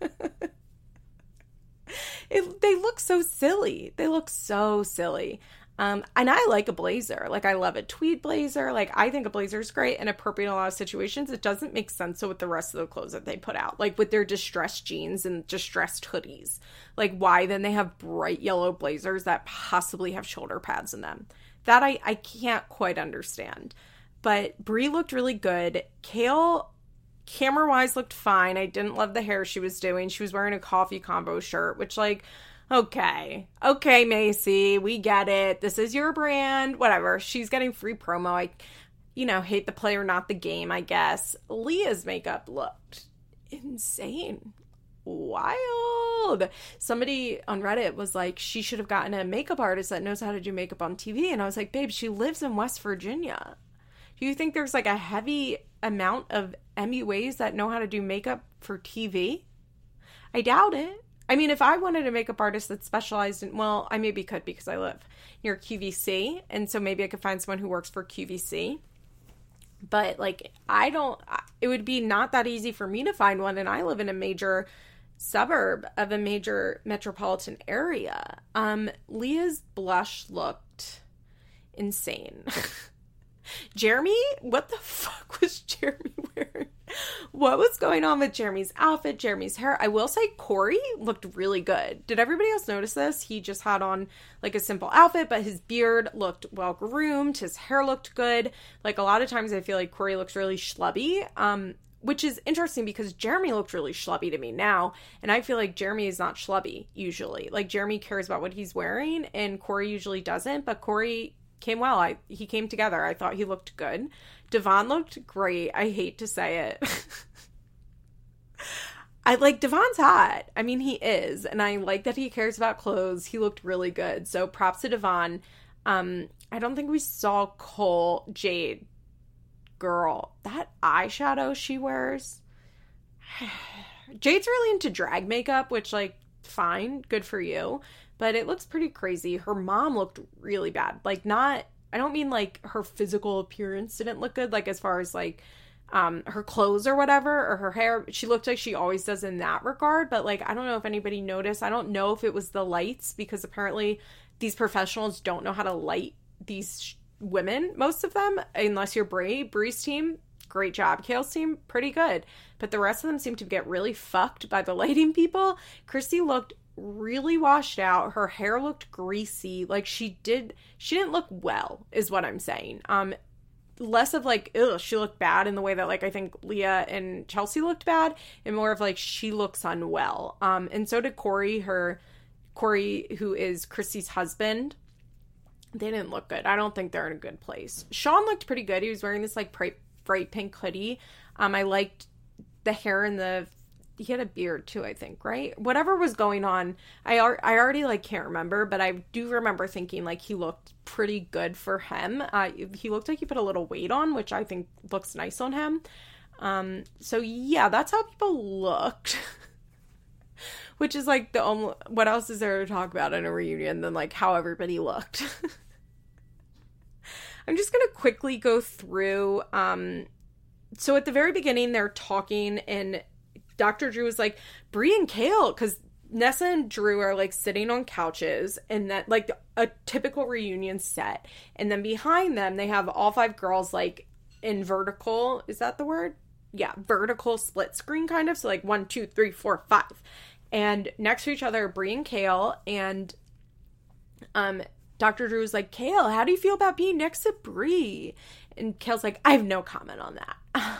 it, they look so silly. They look so silly. Um, and I like a blazer. Like I love a tweed blazer. Like I think a blazer is great and appropriate in a lot of situations. It doesn't make sense with the rest of the clothes that they put out, like with their distressed jeans and distressed hoodies. Like why then they have bright yellow blazers that possibly have shoulder pads in them. That I I can't quite understand. But Brie looked really good. Kail camera wise looked fine. I didn't love the hair she was doing. She was wearing a Coffee Convos shirt, which like okay, okay, Macy, we get it. This is your brand, whatever. She's getting free promo. I, you know, hate the player, not the game, I guess. Leah's makeup looked insane. Wild. Somebody on Reddit was like, she should have gotten a makeup artist that knows how to do makeup on TV. And I was like, babe, she lives in West Virginia. Do you think there's like a heavy amount of MUAs that know how to do makeup for TV? I doubt it. I mean, if I wanted a makeup artist that specialized in, well, I maybe could because I live near QVC. And so maybe I could find someone who works for QVC. But like, I don't, it would be not that easy for me to find one. And I live in a major suburb of a major metropolitan area. Um, Leah's blush looked insane. Jeremy, what the fuck was Jeremy wearing? What was going on with Jeremy's outfit, Jeremy's hair? I will say Corey looked really good. Did everybody else notice this? He just had on like a simple outfit, but his beard looked well groomed, his hair looked good. Like a lot of times I feel like Corey looks really schlubby. Um, which is interesting because Jeremy looked really schlubby to me now, and I feel like Jeremy is not schlubby usually. Like Jeremy cares about what he's wearing, and Corey usually doesn't. But Corey came well. I he came together. I thought he looked good. Devon looked great. I hate to say it. I like Devon's hot. I mean, he is, and I like that he cares about clothes. He looked really good. So props to Devon. Um, I don't think we saw Cole Jade. Girl, that eyeshadow she wears. Jade's really into drag makeup, which like fine, good for you but it looks pretty crazy. Her mom looked really bad. Like not I don't mean like her physical appearance didn't look good like as far as like um her clothes or whatever or her hair. She looked like she always does in that regard but like i don't know if anybody noticed. I don't know if it was the lights because apparently these professionals don't know how to light these sh- women most of them unless you're brie brie's team. Great job. Kail's team pretty good. But the rest of them seem to get really fucked by the lighting people. Chrissy looked really washed out. Her hair looked greasy. Like she did she didn't look well, is what I'm saying. Um less of like, ugh, she looked bad in the way that like I think Leah and Chelsea looked bad, and more of like she looks unwell. Um, and so did Corey, her Corey, who is Chrissy's husband. They didn't look good. I don't think they're in a good place. Sean looked pretty good. He was wearing this like bright, bright pink hoodie. Um, I liked the hair and the he had a beard too, I think, right? Whatever was going on, I I already like can't remember, but I do remember thinking like he looked pretty good for him. Uh, he looked like he put a little weight on, which I think looks nice on him. Um, so yeah, that's how people looked. which is like the only what else is there to talk about in a reunion than like how everybody looked. I'm just gonna quickly go through um so at the very beginning they're talking and Dr. Drew was like, Brie and Kail, because Nessa and Drew are like sitting on couches and that like a typical reunion set. And then behind them, they have all five girls like in vertical. Is that the word? Yeah, vertical split screen kind of. So like one, two, three, four, five. And next to each other are Brie and Kail. And um, Dr. Drew was like, Kail, how do you feel about being next to Brie? And Kail's like, I have no comment on that.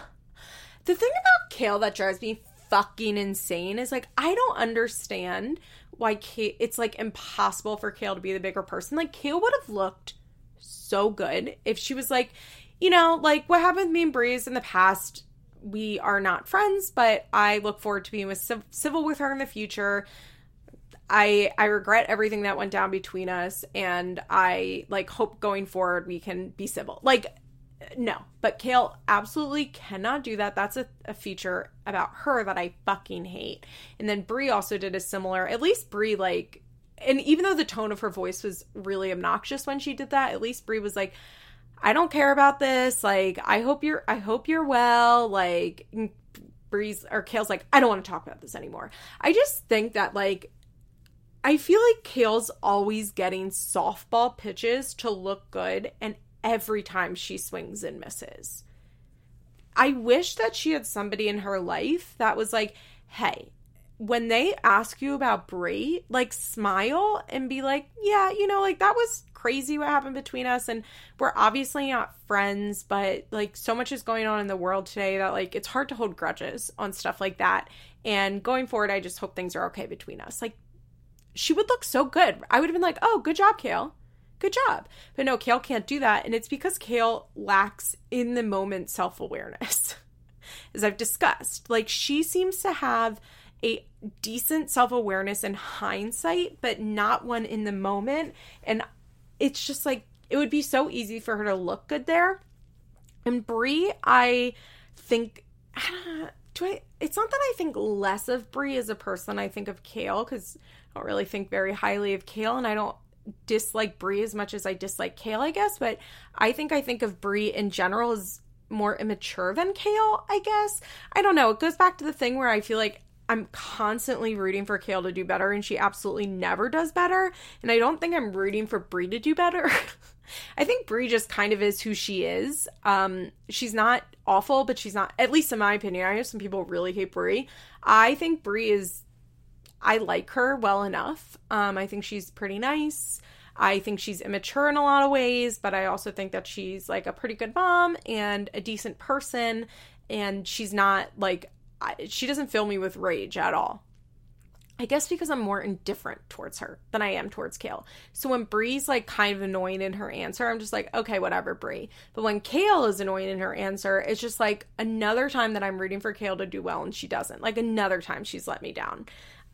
the thing about Kail that drives me fucking insane is like I don't understand why Kate it's like impossible for Kail to be the bigger person. Like Kail would have looked so good if she was like, you know, like what happened with me and Breeze in the past we are not friends, but I look forward to being with civil with her in the future. I I regret everything that went down between us and I like hope going forward we can be civil. Like no, but Kail absolutely cannot do that. That's a, a feature about her that I fucking hate. And then Bri also did a similar, at least Bri like and even though the tone of her voice was really obnoxious when she did that, at least Bri was like, I don't care about this. Like, I hope you're I hope you're well. Like Bri's or Kail's like, I don't want to talk about this anymore. I just think that like I feel like Kail's always getting softball pitches to look good, and every time she swings and misses. I wish that she had somebody in her life that was like, hey, when they ask you about Brie, like smile and be like, yeah, you know, like that was crazy what happened between us. And we're obviously not friends, but like so much is going on in the world today that like it's hard to hold grudges on stuff like that. And going forward, I just hope things are okay between us. Like she would look so good. I would have been like, oh, good job, Kail. Good job. But no, Kail can't do that. And it's because Kail lacks in the moment self awareness, as I've discussed. Like, she seems to have a decent self awareness and hindsight, but not one in the moment. And it's just like, it would be so easy for her to look good there. And Bri, I think, I don't do I, it's not that I think less of Bri as a person. I think of Kail because I don't really think very highly of Kail and I don't dislike Bri as much as I dislike Kail, I guess, but I think I think of Bri in general as more immature than Kail, I guess. I don't know. It goes back to the thing where I feel like I'm constantly rooting for Kail to do better and she absolutely never does better. And I don't think I'm rooting for Bri to do better. I think Bri just kind of is who she is. Um, she's not awful, but she's not, at least in my opinion. I know some people really hate Bri. I think Bri is I like her well enough. Um, I think she's pretty nice. I think she's immature in a lot of ways, but I also think that she's like a pretty good mom and a decent person. And she's not like, I, she doesn't fill me with rage at all. I guess because I'm more indifferent towards her than I am towards Kail. So when Bree's like kind of annoying in her answer, I'm just like, okay, whatever, Bree. But when Kail is annoying in her answer, it's just like another time that I'm rooting for Kail to do well and she doesn't. Like another time she's let me down.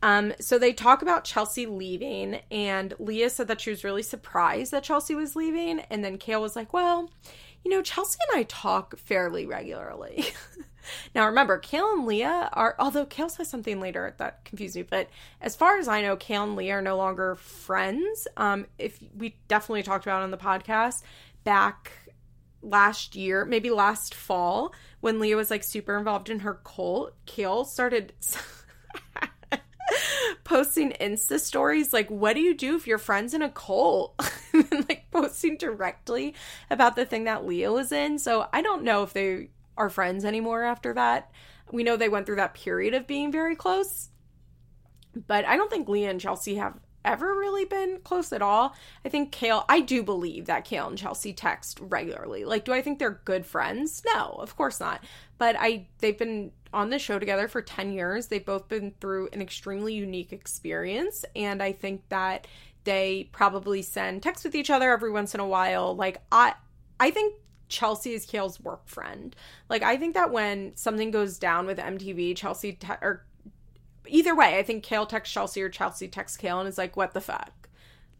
Um, so they talk about Chelsea leaving, and Leah said that she was really surprised that Chelsea was leaving. And then Kail was like, Well, you know, Chelsea and I talk fairly regularly. now remember, Kail and Leah are, although Kail says something later that confused me, but as far as I know, Kail and Leah are no longer friends. Um, if we definitely talked about on the podcast back last year, maybe last fall, when Leah was like super involved in her cult, Kail started. posting Insta stories like, what do you do if your friend's in a cult? and like posting directly about the thing that Leo was in. So I don't know if they are friends anymore after that. We know they went through that period of being very close. But I don't think Leah and Chelsea have ever really been close at all. I think Kail, I do believe that Kail and Chelsea text regularly. Like, do I think they're good friends? No, of course not. But I, they've been on the show together for 10 years. They've both been through an extremely unique experience. And I think that they probably send texts with each other every once in a while. Like, I, I think Chelsea is Kail's work friend. Like, I think that when something goes down with MTV, Chelsea, te- or either way, I think Kail texts Chelsea or Chelsea texts Kail and is like, what the fuck?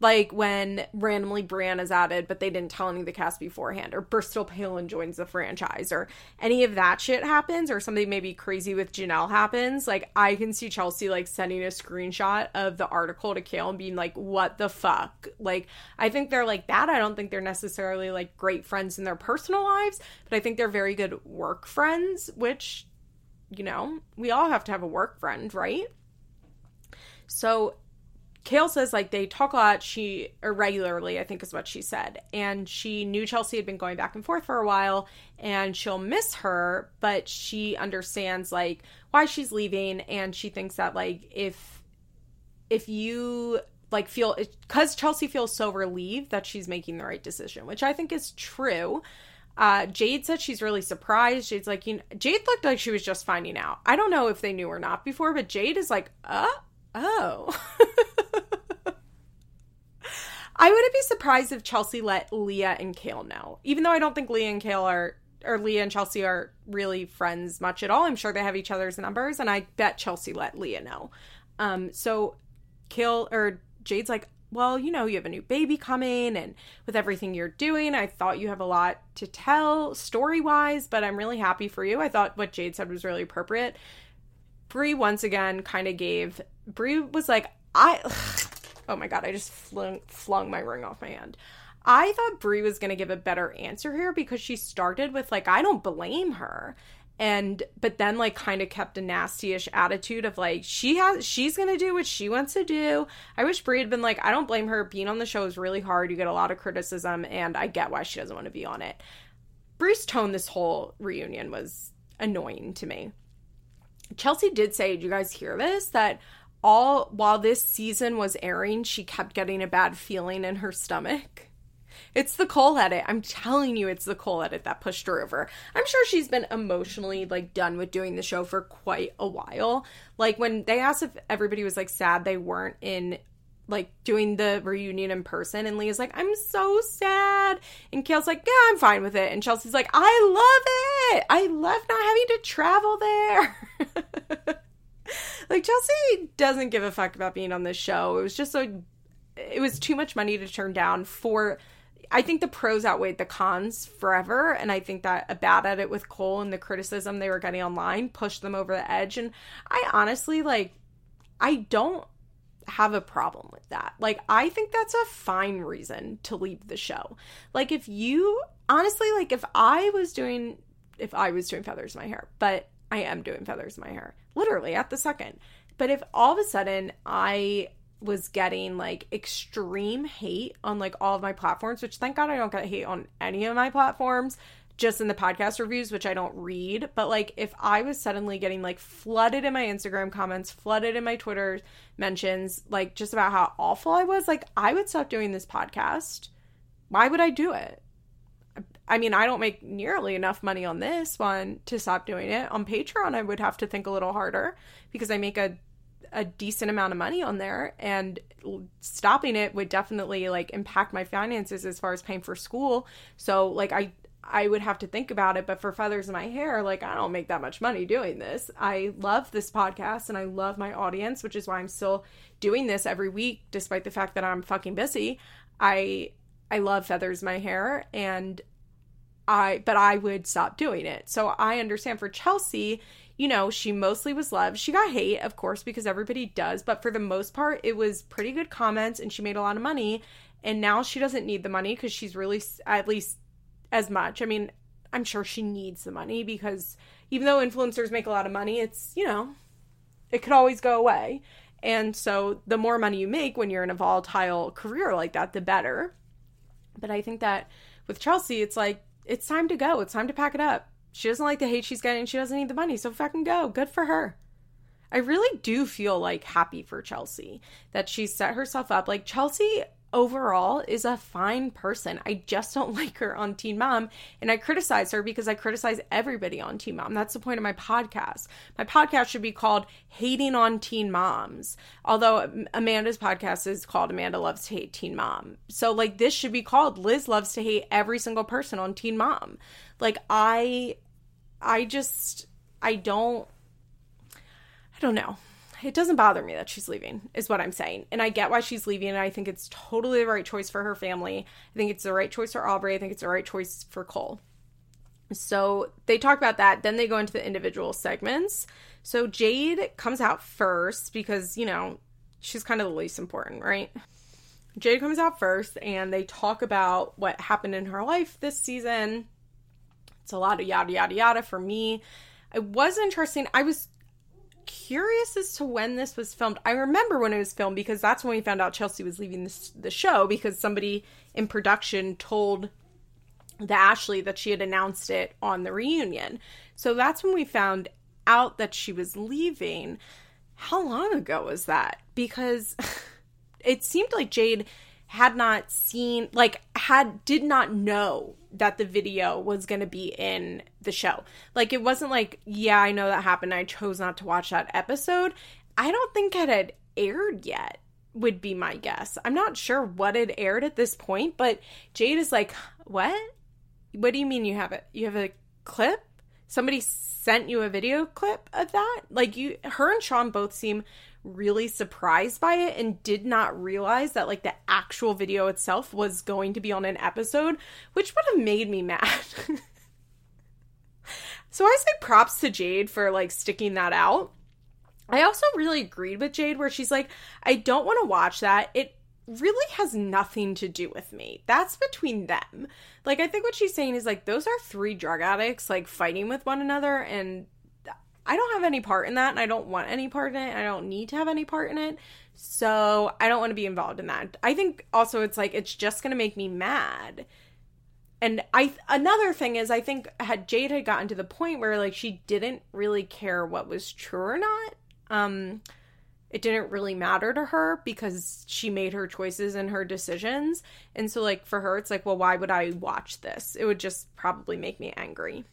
Like when randomly Brienne is added, but they didn't tell any of the cast beforehand, or Bristol Palin joins the franchise, or any of that shit happens, or something maybe crazy with Jenelle happens. Like I can see Chelsea like sending a screenshot of the article to Kail and being like, "What the fuck?" Like I think they're like that. I don't think they're necessarily like great friends in their personal lives, but I think they're very good work friends, which you know, we all have to have a work friend, right? So Kail says like they talk a lot, she irregularly, I think is what she said. And she knew Chelsea had been going back and forth for a while and she'll miss her, but she understands like why she's leaving and she thinks that like if if you like feel cuz Chelsea feels so relieved that she's making the right decision, which I think is true. Uh, Jade said she's really surprised. Jade's like, you know, Jade looked like she was just finding out. I don't know if they knew or not before, but Jade is like, uh, oh. I wouldn't be surprised if Chelsea let Leah and Kail know, even though I don't think Leah and Kail are or Leah and Chelsea are really friends much at all. I'm sure they have each other's numbers, and I bet Chelsea let Leah know. Um, so Kill or Jade's like, well, you know, you have a new baby coming, and with everything you're doing, I thought you have a lot to tell story wise, but I'm really happy for you. I thought what Jade said was really appropriate. Brie once again kind of gave Brie was like, I oh my god, I just flung flung my ring off my hand. I thought Brie was gonna give a better answer here because she started with like, I don't blame her and but then like kind of kept a nasty-ish attitude of like she has she's gonna do what she wants to do. I wish brie had been like i don't blame her. Being on the show is really hard. You get a lot of criticism and i get why she doesn't want to be on it. Brie's tone this whole reunion was annoying to me. Chelsea did say did you guys hear this? That all while this season was airing she kept getting a bad feeling in her stomach it's the Cole edit. I'm telling you, it's the Cole edit that pushed her over. I'm sure she's been emotionally like done with doing the show for quite a while. Like when they asked if everybody was like sad they weren't in like doing the reunion in person and Leah's like, I'm so sad. And Kail's like, Yeah, I'm fine with it. And Chelsea's like, I love it. I love not having to travel there. like Chelsea doesn't give a fuck about being on this show. It was just a it was too much money to turn down for I think the pros outweighed the cons forever. And I think that a bad edit with Cole and the criticism they were getting online pushed them over the edge. And I honestly, like, I don't have a problem with that. Like, I think that's a fine reason to leave the show. Like, if you, honestly, like, if I was doing, if I was doing feathers in my hair, but I am doing feathers in my hair, literally at the second. But if all of a sudden I was getting like extreme hate on like all of my platforms, which thank God I don't get hate on any of my platforms, just in the podcast reviews, which I don't read. But like if I was suddenly getting like flooded in my Instagram comments, flooded in my Twitter mentions, like just about how awful I was, like I would stop doing this podcast. Why would I do it? I mean, I don't make nearly enough money on this one to stop doing it. On Patreon, I would have to think a little harder because I make a a decent amount of money on there and stopping it would definitely like impact my finances as far as paying for school. So like i i would have to think about it but for feathers in my hair like i don't make that much money doing this. I love this podcast and i love my audience which is why i'm still doing this every week despite the fact that i'm fucking busy. I i love feathers in my hair and i but i would stop doing it. So i understand for chelsea you know, she mostly was loved. She got hate, of course, because everybody does, but for the most part, it was pretty good comments and she made a lot of money. And now she doesn't need the money because she's really, at least as much. I mean, I'm sure she needs the money because even though influencers make a lot of money, it's, you know, it could always go away. And so the more money you make when you're in a volatile career like that, the better. But I think that with Chelsea, it's like, it's time to go. It's time to pack it up. She doesn't like the hate she's getting. She doesn't need the money. So fucking go. Good for her. I really do feel like happy for Chelsea that she set herself up. Like Chelsea overall is a fine person. I just don't like her on Teen Mom. And I criticize her because I criticize everybody on Teen Mom. That's the point of my podcast. My podcast should be called Hating on Teen Moms. Although Amanda's podcast is called Amanda Loves to Hate Teen Mom. So, like, this should be called Liz Loves to Hate Every Single Person on Teen Mom. Like, I I just I don't I don't know. It doesn't bother me that she's leaving, is what I'm saying. And I get why she's leaving, and I think it's totally the right choice for her family. I think it's the right choice for Aubree. I think it's the right choice for Cole. So they talk about that. Then they go into the individual segments. So Jade comes out first because, you know, she's kind of the least important, right? Jade comes out first and they talk about what happened in her life this season it's a lot of yada yada yada for me. It was interesting. I was curious as to when this was filmed. I remember when it was filmed because that's when we found out Chelsea was leaving this, the show because somebody in production told the Ashley that she had announced it on the reunion. So that's when we found out that she was leaving. How long ago was that? Because it seemed like Jade had not seen like had did not know that the video was going to be in the show. Like it wasn't like, yeah, I know that happened. I chose not to watch that episode. I don't think it had aired yet would be my guess. I'm not sure what had aired at this point, but Jade is like, "What? What do you mean you have it? You have a clip? Somebody sent you a video clip of that? Like you her and Sean both seem really surprised by it and did not realize that like the actual video itself was going to be on an episode, which would have made me mad. so I say props to Jade for like sticking that out. I also really agreed with Jade where she's like, I don't want to watch that. It really has nothing to do with me. That's between them. Like, I think what she's saying is like, those are three drug addicts like fighting with one another, and I don't have any part in that, and I don't want any part in it. I don't need to have any part in it. So I don't want to be involved in that. I think also it's like, it's just going to make me mad. And I another thing is I think had Jade had gotten to the point where like she didn't really care what was true or not. Um it didn't really matter to her because she made her choices and her decisions. And so, like, for her, it's like, well, why would I watch this? It would just probably make me angry.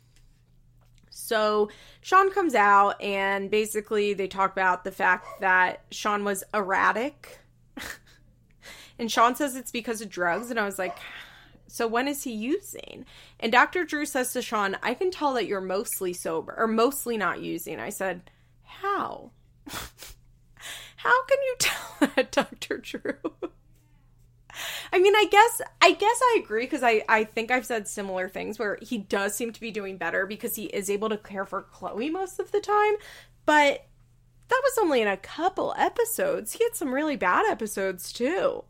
So Sean comes out and basically they talk about the fact that Sean was erratic. and Sean says it's because of drugs. And I was like, so when is he using? And Dr. Drew says to Sean, I can tell that you're mostly sober or mostly not using. I said, How? How can you tell that, Dr. Drew? I mean, I guess I guess I agree because I I think I've said similar things where he does seem to be doing better because he is able to care for Chloe most of the time, but that was only in a couple episodes. He had some really bad episodes too.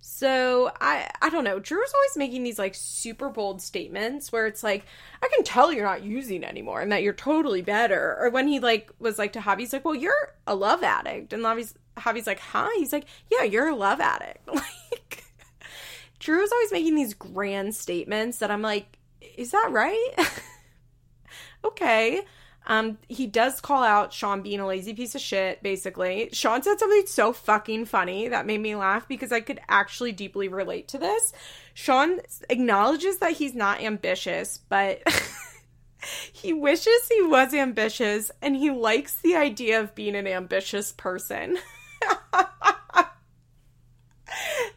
So I I don't know. Drew's always making these like super bold statements where it's like, I can tell you're not using anymore and that you're totally better. Or when he like was like to Javi, he's like, Well, you're a love addict. And Javi's Javi's like, Huh? He's like, Yeah, you're a love addict. Like Drew's always making these grand statements that I'm like, is that right? okay. Um, he does call out Sean being a lazy piece of shit, basically. Sean said something so fucking funny that made me laugh because I could actually deeply relate to this. Sean acknowledges that he's not ambitious, but he wishes he was ambitious and he likes the idea of being an ambitious person.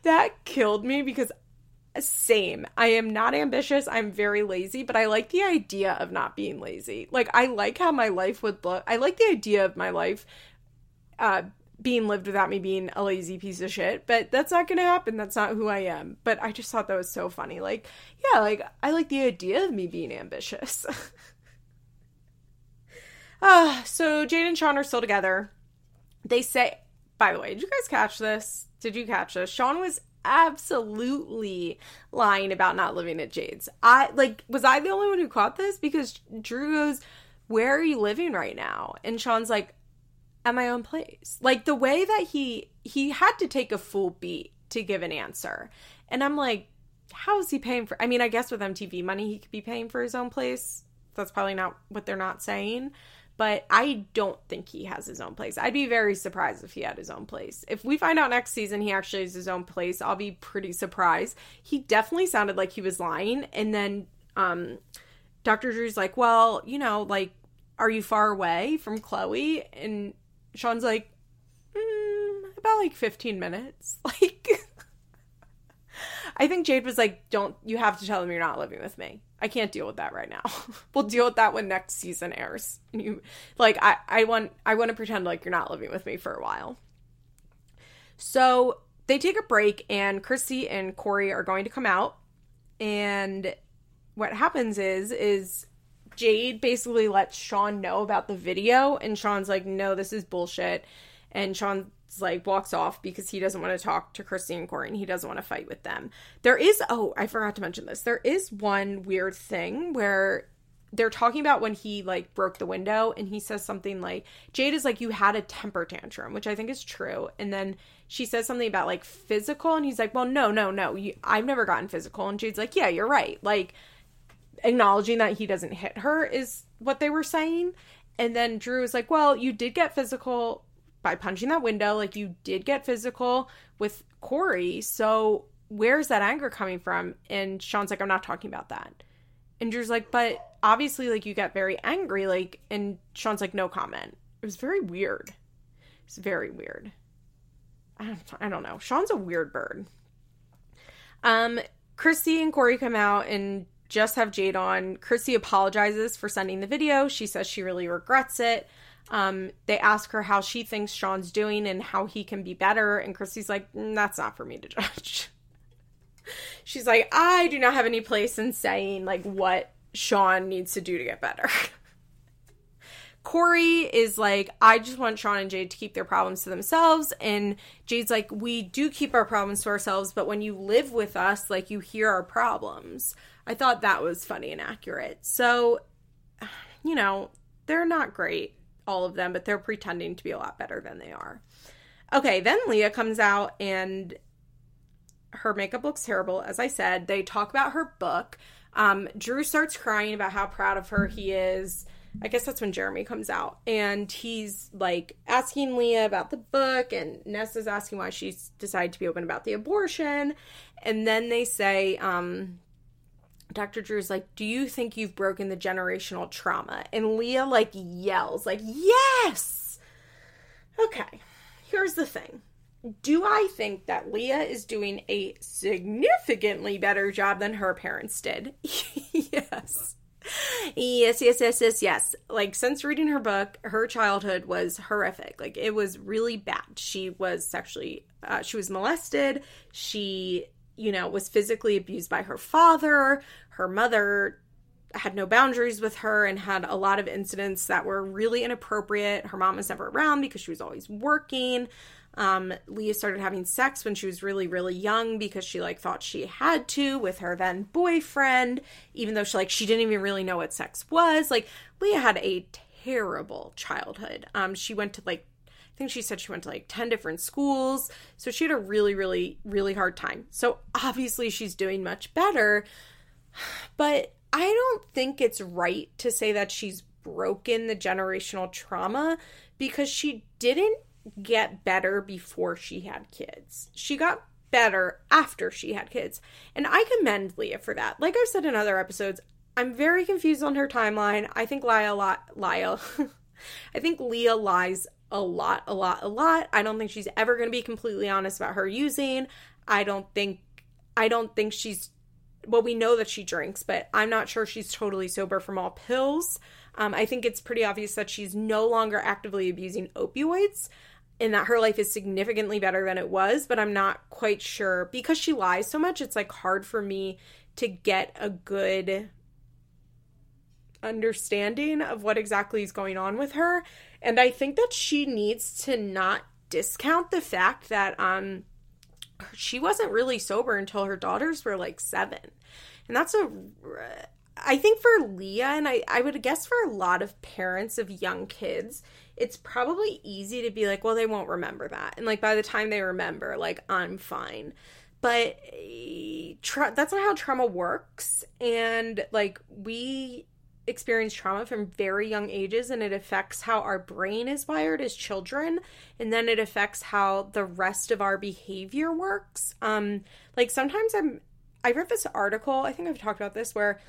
that killed me because same. I am not ambitious. I'm very lazy, but I like the idea of not being lazy. Like I like how my life would look. I like the idea of my life uh being lived without me being a lazy piece of shit, but that's not going to happen. That's not who I am. But I just thought that was so funny. Like, yeah, like I like the idea of me being ambitious. Uh, so Jade and Sean are still together. They say, by the way, did you guys catch this? Did you catch this? Sean was absolutely lying about not living at Jade's. I like was I the only one who caught this? Because Drew goes, Where are you living right now? And Sean's like, At my own place. Like the way that he he had to take a full beat to give an answer. And I'm like, how is he paying for I mean, I guess with MTV money he could be paying for his own place. That's probably not what they're not saying but I don't think he has his own place. I'd be very surprised if he had his own place. If we find out next season he actually has his own place, I'll be pretty surprised. He definitely sounded like he was lying. And then um, Dr. Drew's like, well, you know, like, are you far away from Chloe? And Sean's like, mm, about like 15 minutes. Like, I think Jade was like, don't, you have to tell them you're not living with me. I can't deal with that right now. we'll deal with that when next season airs. And you like I I want I want to pretend like you're not living with me for a while. So they take a break and Chrissy and Corey are going to come out and what happens is is Jade basically lets Sean know about the video and Sean's like no this is bullshit and Sean like walks off because he doesn't want to talk to Christy and Corey and he doesn't want to fight with them. There is oh, I forgot to mention this. There is one weird thing where they're talking about when he like broke the window and he says something like Jade is like you had a temper tantrum, which I think is true. And then she says something about like physical and he's like, "Well, no, no, no. You, I've never gotten physical." And Jade's like, "Yeah, you're right." Like acknowledging that he doesn't hit her is what they were saying. And then Drew is like, "Well, you did get physical by punching that window. Like you did get physical with Corey. So where's that anger coming from? And Sean's like, I'm not talking about that. And Drew's like, but obviously, like you get very angry. Like, and Sean's like, no comment. It was very weird. It's very weird. I don't, I don't know. Sean's a weird bird. Um, Christy and Corey come out and just have Jade on. Chrissy apologizes for sending the video. She says she really regrets it. Um, they ask her how she thinks Sean's doing and how he can be better. And Chrissy's like, mm, that's not for me to judge. She's like, I do not have any place in saying like what Sean needs to do to get better. Corey is like, I just want Sean and Jade to keep their problems to themselves. And Jade's like, we do keep our problems to ourselves, but when you live with us, like, you hear our problems. I thought that was funny and accurate. So, you know, they're not great, all of them, but they're pretending to be a lot better than they are. Okay, then Leah comes out and her makeup looks terrible. As I said, they talk about her book. Um, Drew starts crying about how proud of her he is. I guess that's when Jeremy comes out. And he's like asking Leah about the book, and Nessa's asking why she's decided to be open about the abortion. And then they say, um, Dr. Drew's like, Do you think you've broken the generational trauma? And Leah like yells, like, Yes! Okay, here's the thing. Do I think that Leah is doing a significantly better job than her parents did? yes yes, yes, yes, yes, yes. Like since reading her book, her childhood was horrific. Like it was really bad. She was sexually, uh, she was molested. She, you know, was physically abused by her father. Her mother had no boundaries with her and had a lot of incidents that were really inappropriate. Her mom was never around because she was always working. Um, Leah started having sex when she was really, really young because she like thought she had to with her then boyfriend, even though she like she didn't even really know what sex was. Like Leah had a terrible childhood. Um, she went to like think she said she went to like 10 different schools. So she had a really, really, really hard time. So obviously she's doing much better. But I don't think it's right to say that she's broken the generational trauma because she didn't get better before she had kids. She got better after she had kids. And I commend Leah for that. Like I've said in other episodes, I'm very confused on her timeline. I think Leah lot Leah I think Leah lies a lot, a lot, a lot. I don't think she's ever going to be completely honest about her using. I don't think I don't think she's well, we know that she drinks, but I'm not sure she's totally sober from all pills. Um, I think it's pretty obvious that she's no longer actively abusing opioids and that her life is significantly better than it was, but I'm not quite sure because she lies so much. It's like hard for me to get a good understanding of what exactly is going on with her. And I think that she needs to not discount the fact that um she wasn't really sober until her daughters were like 7. And that's a I think for Leah and I I would guess for a lot of parents of young kids, it's probably easy to be like, well, they won't remember that. And like by the time they remember, like, I'm fine. But tra- that's not how trauma works. And like, we experience trauma from very young ages and it affects how our brain is wired as children and then it affects how the rest of our behavior works. Um like sometimes i'm i read this article i think i've talked about this where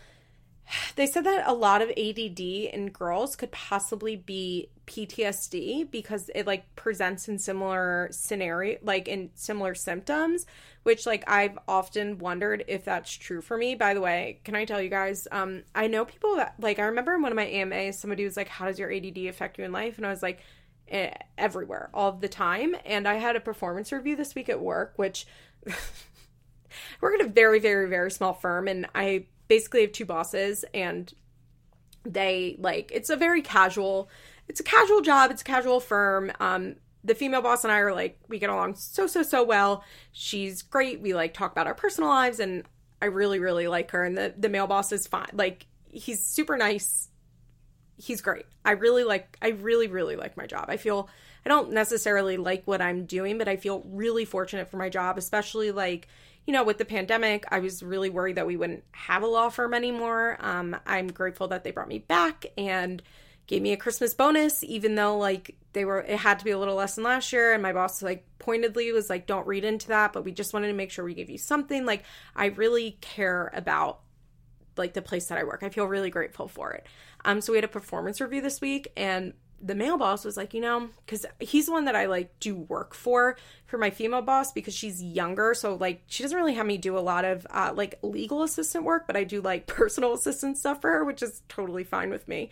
they said that a lot of ADD in girls could possibly be PTSD because it like presents in similar scenario like in similar symptoms which like I've often wondered if that's true for me. By the way can I tell you guys um I know people that like I remember in one of my AMAs somebody was like how does your ADD affect you in life? And I was like eh, everywhere all the time. And I had a performance review this week at work which work at a very very very small firm and I basically have two bosses and they like it's a very casual it's a casual job it's a casual firm. Um the female boss and i are like we get along so so so well. She's great. We like talk about our personal lives and i really really like her and the the male boss is fine. Like he's super nice. He's great. I really like i really really like my job. I feel i don't necessarily like what i'm doing but i feel really fortunate for my job especially like you know, with the pandemic, I was really worried that we wouldn't have a law firm anymore. Um, I'm grateful that they brought me back and gave me a Christmas bonus, even though like they were, it had to be a little less than last year. And my boss like pointedly was like, don't read into that, but we just wanted to make sure we give you something. Like, I really care about like the place that I work. I feel really grateful for it. Um, so we had a performance review this week and the male boss was like, you know, because he's the one that I like do work for for my female boss because she's younger. So, like, she doesn't really have me do a lot of uh, like legal assistant work, but I do like personal assistant stuff for her, which is totally fine with me.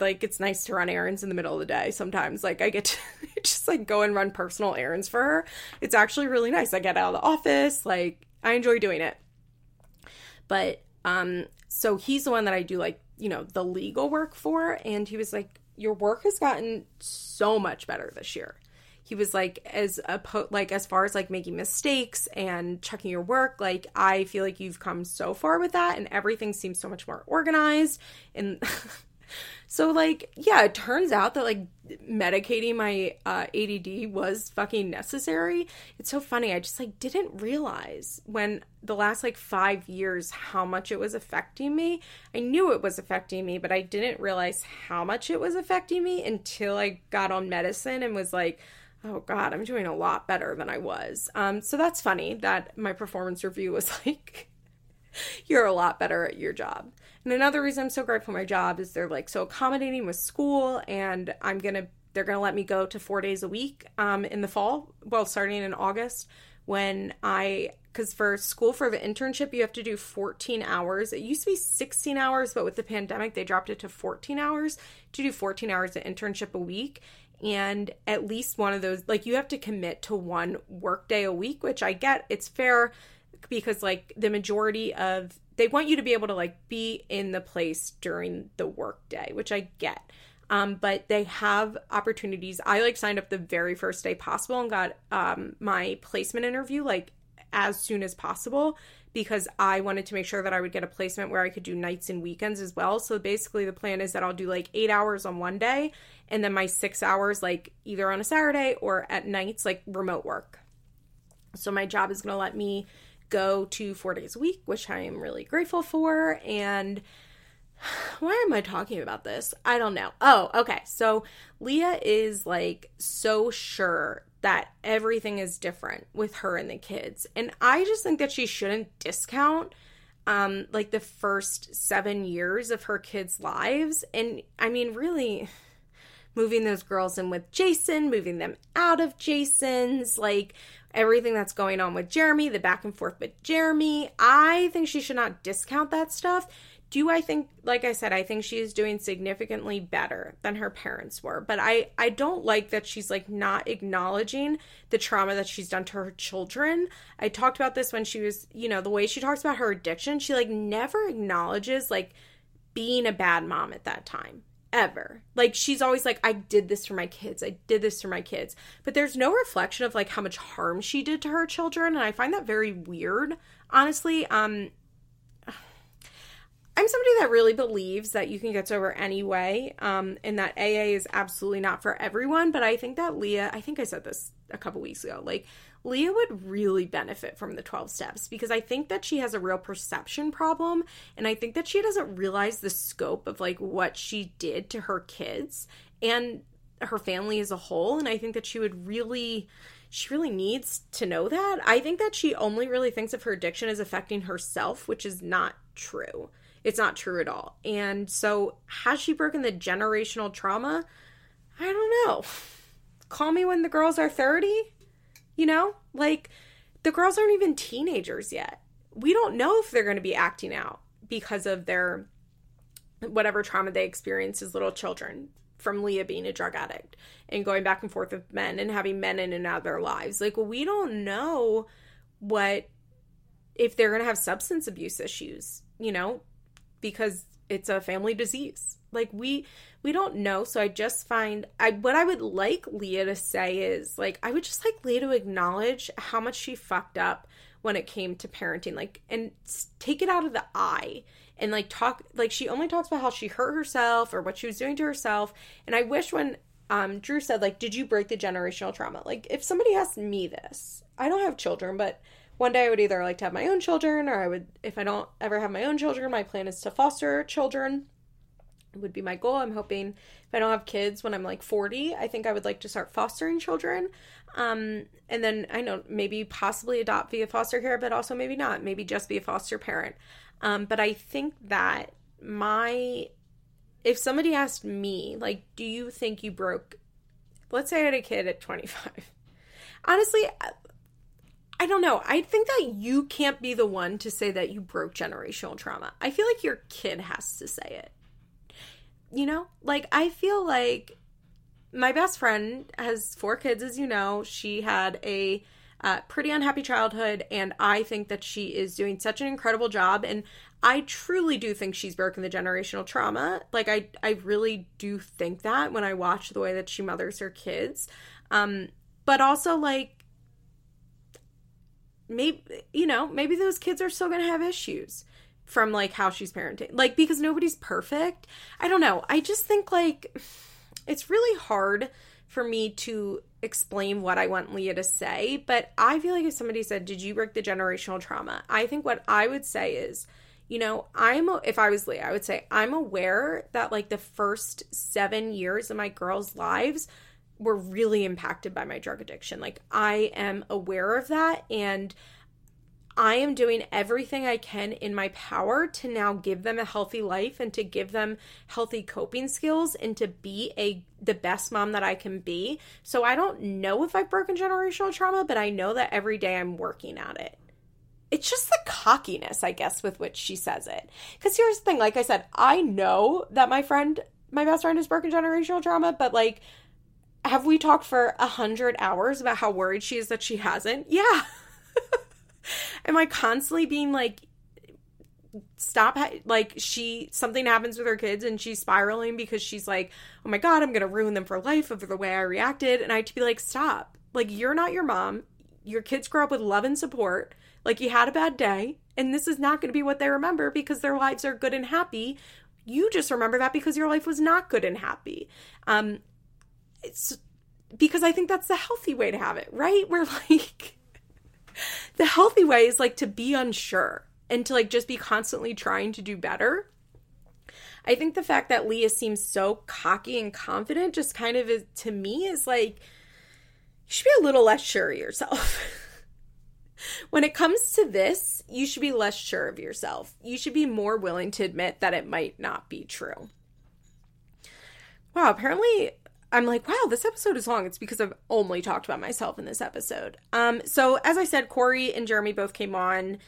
Like, it's nice to run errands in the middle of the day sometimes. Like, I get to just like go and run personal errands for her. It's actually really nice. I get out of the office, like, I enjoy doing it. But, um, so he's the one that I do like, you know, the legal work for. And he was like, your work has gotten so much better this year. He was like, as a po- like as far as like making mistakes and checking your work, like I feel like you've come so far with that, and everything seems so much more organized. And So like, yeah, it turns out that like medicating my uh, ADD was fucking necessary. It's so funny. I just like didn't realize when the last like 5 years how much it was affecting me. I knew it was affecting me, but I didn't realize how much it was affecting me until I got on medicine and was like, oh god i'm doing a lot better than i was um, so that's funny that my performance review was like you're a lot better at your job and another reason I'm so grateful for my job is they're like so accommodating with school, and I'm gonna they're gonna let me go to four days a week um, in the fall. Well, starting in August when I because for school for the internship you have to do 14 hours. It used to be 16 hours, but with the pandemic they dropped it to 14 hours to do 14 hours of internship a week. And at least one of those, like you have to commit to one work day a week, which I get. It's fair because like the majority of they want you to be able to like be in the place during the workday, which I get. Um, but they have opportunities. I like signed up the very first day possible and got um, my placement interview like as soon as possible because I wanted to make sure that I would get a placement where I could do nights and weekends as well. So basically, the plan is that I'll do like eight hours on one day and then my six hours like either on a Saturday or at nights, like remote work. So my job is going to let me go to four days a week, which I am really grateful for. And why am I talking about this? I don't know. Oh, okay. So Leah is like so sure that everything is different with her and the kids. And I just think that she shouldn't discount um like the first 7 years of her kids' lives. And I mean really moving those girls in with Jason, moving them out of Jason's, like everything that's going on with Jeremy, the back and forth with Jeremy. I think she should not discount that stuff. Do I think like I said I think she is doing significantly better than her parents were, but I I don't like that she's like not acknowledging the trauma that she's done to her children. I talked about this when she was, you know, the way she talks about her addiction, she like never acknowledges like being a bad mom at that time ever. Like she's always like I did this for my kids. I did this for my kids. But there's no reflection of like how much harm she did to her children and I find that very weird. Honestly, um I'm somebody that really believes that you can get sober anyway, um, and that AA is absolutely not for everyone. But I think that Leah, I think I said this a couple weeks ago, like Leah would really benefit from the 12 steps because I think that she has a real perception problem and I think that she doesn't realize the scope of like what she did to her kids and her family as a whole and I think that she would really she really needs to know that. I think that she only really thinks of her addiction as affecting herself, which is not true. It's not true at all. And so has she broken the generational trauma? I don't know. Call me when the girls are 30? You know, like the girls aren't even teenagers yet. We don't know if they're going to be acting out because of their whatever trauma they experienced as little children from Leah being a drug addict and going back and forth with men and having men in and out of their lives. Like, we don't know what if they're going to have substance abuse issues, you know, because it's a family disease. Like we we don't know. So I just find I what I would like Leah to say is like I would just like Leah to acknowledge how much she fucked up when it came to parenting like and take it out of the eye and like talk like she only talks about how she hurt herself or what she was doing to herself and i wish when um drew said like did you break the generational trauma like if somebody asked me this i don't have children but one day I would either like to have my own children or I would if I don't ever have my own children, my plan is to foster children. It would be my goal. I'm hoping if I don't have kids when I'm like 40, I think I would like to start fostering children. Um, and then I know maybe possibly adopt via foster care, but also maybe not, maybe just be a foster parent. Um, but I think that my if somebody asked me, like, do you think you broke, let's say I had a kid at 25. Honestly, I don't know. I think that you can't be the one to say that you broke generational trauma. I feel like your kid has to say it. You know? Like, I feel like my best friend has four kids, as you know. She had a uh, pretty unhappy childhood, and I think that she is doing such an incredible job. And I truly do think she's broken the generational trauma. Like, I, I really do think that when I watch the way that she mothers her kids. Um, but also, like, maybe, you know, maybe those kids are still going to have issues from like how she's parenting. Like, because nobody's perfect. I don't know. I just think, like, it's really hard for me to explain what I want Leah to say, but I feel like if somebody said, "Did you break the generational trauma?" I think what I would say is, you know, I'm if I was Leah, I would say I'm aware that like the first 7 years of my girls' lives were really impacted by my drug addiction. Like I am aware of that and I am doing everything I can in my power to now give them a healthy life and to give them healthy coping skills and to be a the best mom that I can be. So I don't know if I've broken generational trauma, but I know that every day I'm working at it. It's just the cockiness, I guess, with which she says it. Because here's the thing, like I said, I know that my friend, my best friend, has broken generational trauma, but like, have we talked for a hundred hours about how worried she is that she hasn't? Yeah. am I constantly being like, stop like she something happens with her kids and she's spiraling because she's like oh my god i'm gonna ruin them for life over the way i reacted. And i had to be like stop. Like you're not your mom. Your kids grow up with love and support. Like you had a bad day and this is not going to be what they remember because their lives are good and happy. You just remember that because your life was not good and happy. Um it's because i think that's the healthy way to have it right we're like the healthy way is like to be unsure and to like just be constantly trying to do better. I think the fact that Leah seems so cocky and confident just kind of is to me is like you should be a little less sure of yourself. when it comes to this, you should be less sure of yourself. You should be more willing to admit that it might not be true. Wow, apparently I'm like, wow, this episode is long. It's because I've only talked about myself in this episode. Um, so as I said, Corey and Jeremy both came on.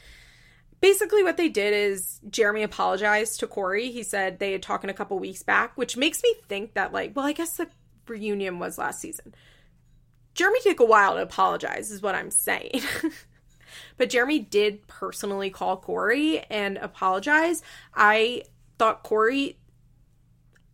Basically, what they did is Jeremy apologized to Corey. He said they had talked in a couple weeks back, which makes me think that, like, well, I guess the reunion was last season. Jeremy took a while to apologize, is what I'm saying. but Jeremy did personally call Corey and apologize. I thought Corey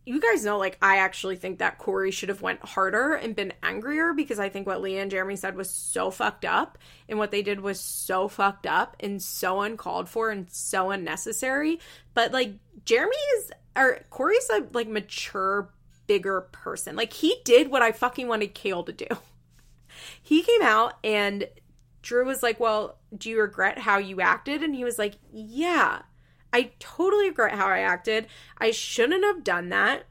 you guys know like i actually think that corey should have went harder and been angrier because i think what leah and jeremy said was so fucked up and what they did was so fucked up and so uncalled for and so unnecessary. But like jeremy is or corey's a like mature bigger person. Like he did what i fucking wanted Kail to do. He came out and drew was like well do you regret how you acted? And he was like yeah I totally regret how I acted. I shouldn't have done that.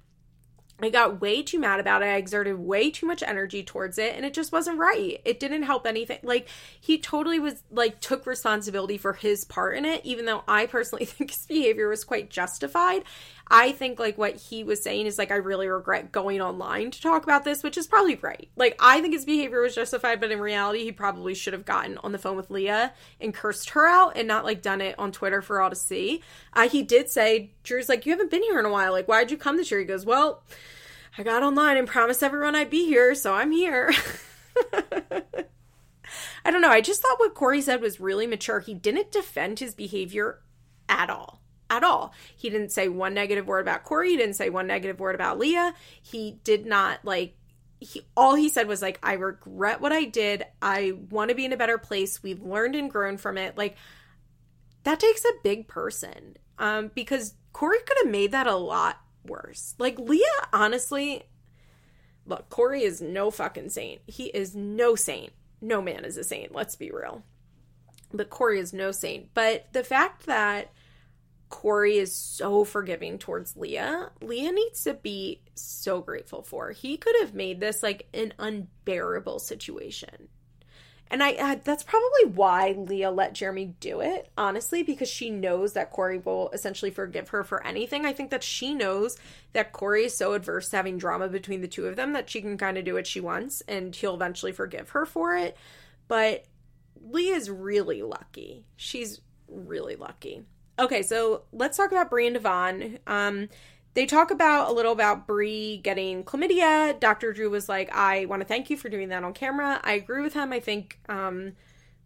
I got way too mad about it. I exerted way too much energy towards it and it just wasn't right. It didn't help anything. Like he totally was like took responsibility for his part in it even though I personally think his behavior was quite justified. I think like what he was saying is like I really regret going online to talk about this, which is probably right. Like I think his behavior was justified, but in reality, he probably should have gotten on the phone with Leah and cursed her out and not like done it on Twitter for all to see. Uh, he did say Drew's like, "You haven't been here in a while. Like, why'd you come this year?" He goes, "Well." I got online and promised everyone I'd be here, so I'm here. I don't know. I just thought what Corey said was really mature. He didn't defend his behavior at all at all. He didn't say one negative word about Corey. He didn't say one negative word about Leah. He did not like he all he said was like I regret what I did. I want to be in a better place. We've learned and grown from it. Like that takes a big person. Um because Corey could have made that a lot worse. Like Leah honestly look, Corey is no fucking saint. He is no saint. No man is a saint, let's be real. But Corey is no saint. But the fact that Corey is so forgiving towards Leah. Leah needs to be so grateful for. He could have made this like an unbearable situation. And I, I that's probably why Leah let Jeremy do it, honestly, because she knows that Corey will essentially forgive her for anything. I think that she knows that Corey is so adverse to having drama between the two of them that she can kind of do what she wants and he'll eventually forgive her for it. But Leah's really lucky. She's really lucky. Okay, so let's talk about Bri and Devon. Um, they talk about a little about Bri getting chlamydia. Dr. Drew was like, I want to thank you for doing that on camera. I agree with him. I think um,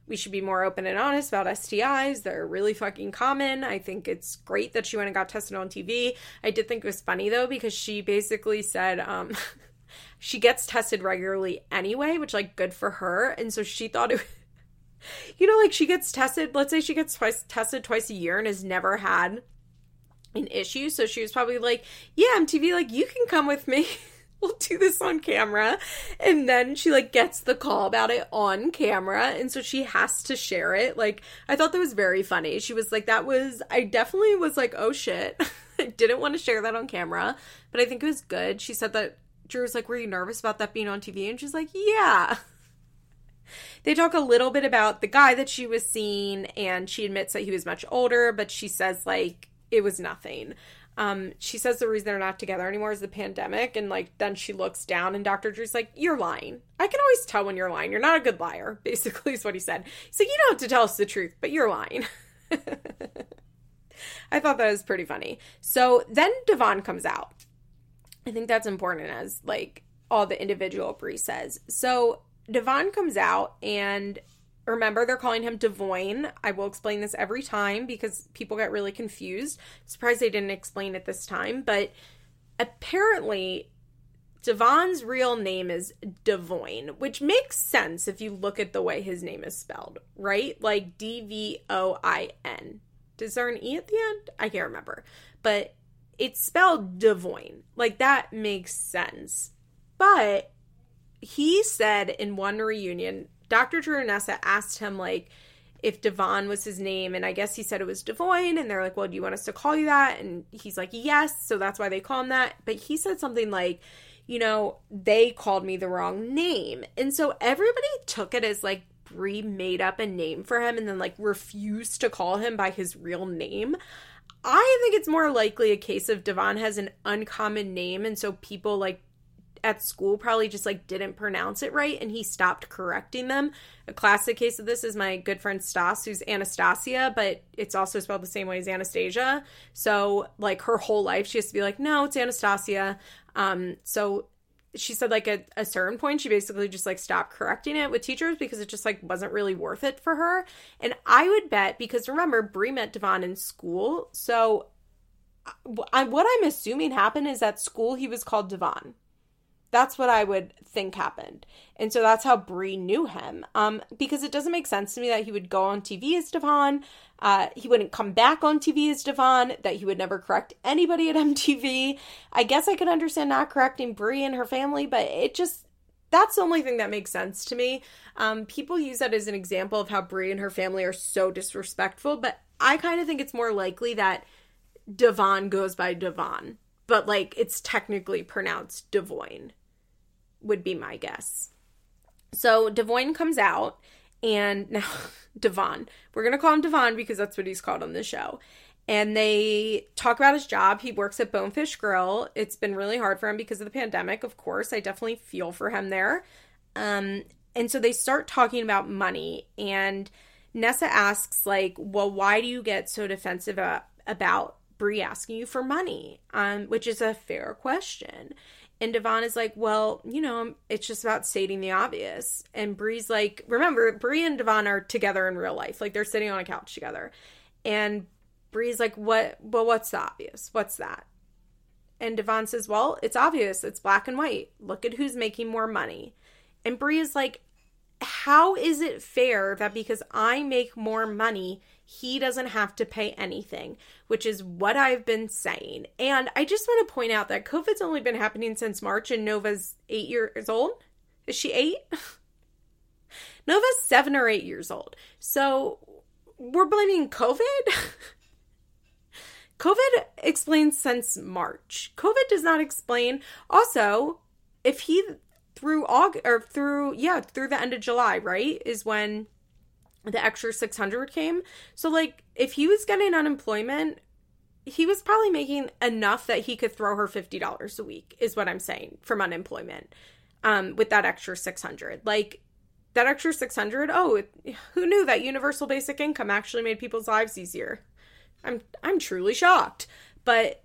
we should be more open and honest about STIs. They're really fucking common. I think it's great that she went and got tested on TV. I did think it was funny though, because she basically said, um, she gets tested regularly anyway, which like good for her. And so she thought it you know, like she gets tested, let's say she gets twice tested twice a year and has never had an issue. So she was probably like, Yeah, MTV, like, you can come with me. we'll do this on camera. And then she like gets the call about it on camera. And so she has to share it. Like, I thought that was very funny. She was like, That was, I definitely was like, Oh shit. I didn't want to share that on camera, but I think it was good. She said that Drew was like, Were you nervous about that being on TV? And she's like, Yeah. They talk a little bit about the guy that she was seeing, and she admits that he was much older, but she says, like, it was nothing. Um, she says the reason they're not together anymore is the pandemic, and like then she looks down, and Dr. Drew's like, "You're lying. I can always tell when you're lying. You're not a good liar." Basically, is what he said. So "You don't have to tell us the truth, but you're lying." I thought that was pretty funny. So then Devon comes out. I think that's important as like all the individual Bri says. So Devon comes out and remember they're calling him Devoin. I will explain this every time because people get really confused. surprised they didn't explain it this time, but apparently Devon's real name is Devoin, which makes sense if you look at the way his name is spelled, right? Like D V O I N. Is there an E at the end? I can't remember. But it's spelled Devoin. Like that makes sense. But he said in one reunion, Dr. Drew Nessa asked him like if Devon was his name, and I guess he said it was Devoin, and they're like, "Well, do you want us to call you that?" And he's like, "Yes," so that's why they call him that. But he said something like, "You know, they called me the wrong name," and so everybody took it as like Bri made up a name for him and then like refused to call him by his real name. I think it's more likely a case of Devon has an uncommon name, and so people like at school probably just like didn't pronounce it right and he stopped correcting them. A classic case of this is my good friend Stas, who's Anastasia, but it's also spelled the same way as Anastasia. So like her whole life she has to be like, no, it's Anastasia. Um, so she said like at a certain point she basically just like stopped correcting it with teachers because it just like wasn't really worth it for her. And I would bet because remember Bri met Devon in school, so I, what I'm assuming happened is at school he was called Devon that's what I would think happened. And so that's how Bri knew him. Um, because it doesn't make sense to me that he would go on TV as Devon, uh, he wouldn't come back on TV as Devon, that he would never correct anybody at MTV. I guess I could understand not correcting Bri and her family, but it just that's the only thing that makes sense to me. Um, people use that as an example of how Bri and her family are so disrespectful, but I kind of think it's more likely that Devon goes by Devon but like it's technically pronounced Devoin, would be my guess. So Devoin comes out, and now Devon, we're gonna call him Devon because that's what he's called on the show. And they talk about his job. He works at Bonefish Grill. It's been really hard for him because of the pandemic, of course. I definitely feel for him there. Um, and so they start talking about money, and Nessa asks, like, well, why do you get so defensive about Bri asking you for money? Um, which is a fair question. And Devon is like, well, you know, it's just about stating the obvious. And Bri's like, remember, Bri and Devon are together in real life. Like they're sitting on a couch together. And Bri's like, what, well, what's the obvious? What's that? And Devon says, well, it's obvious. It's black and white. Look at who's making more money. And Bri is like, how is it fair that because I make more money, he doesn't have to pay anything, which is what I've been saying. And I just want to point out that COVID's only been happening since March and Nova's eight years old. Is she eight? Nova's seven or eight years old. So we're blaming COVID? COVID explains since March. COVID does not explain. Also, if he through August or through yeah through the end of July, right? Is when the extra 600 came. So like if he was getting unemployment, he was probably making enough that he could throw her $50 a week is what I'm saying from unemployment. Um with that extra 600. Like that extra 600, oh, who knew that universal basic income actually made people's lives easier? I'm I'm truly shocked. But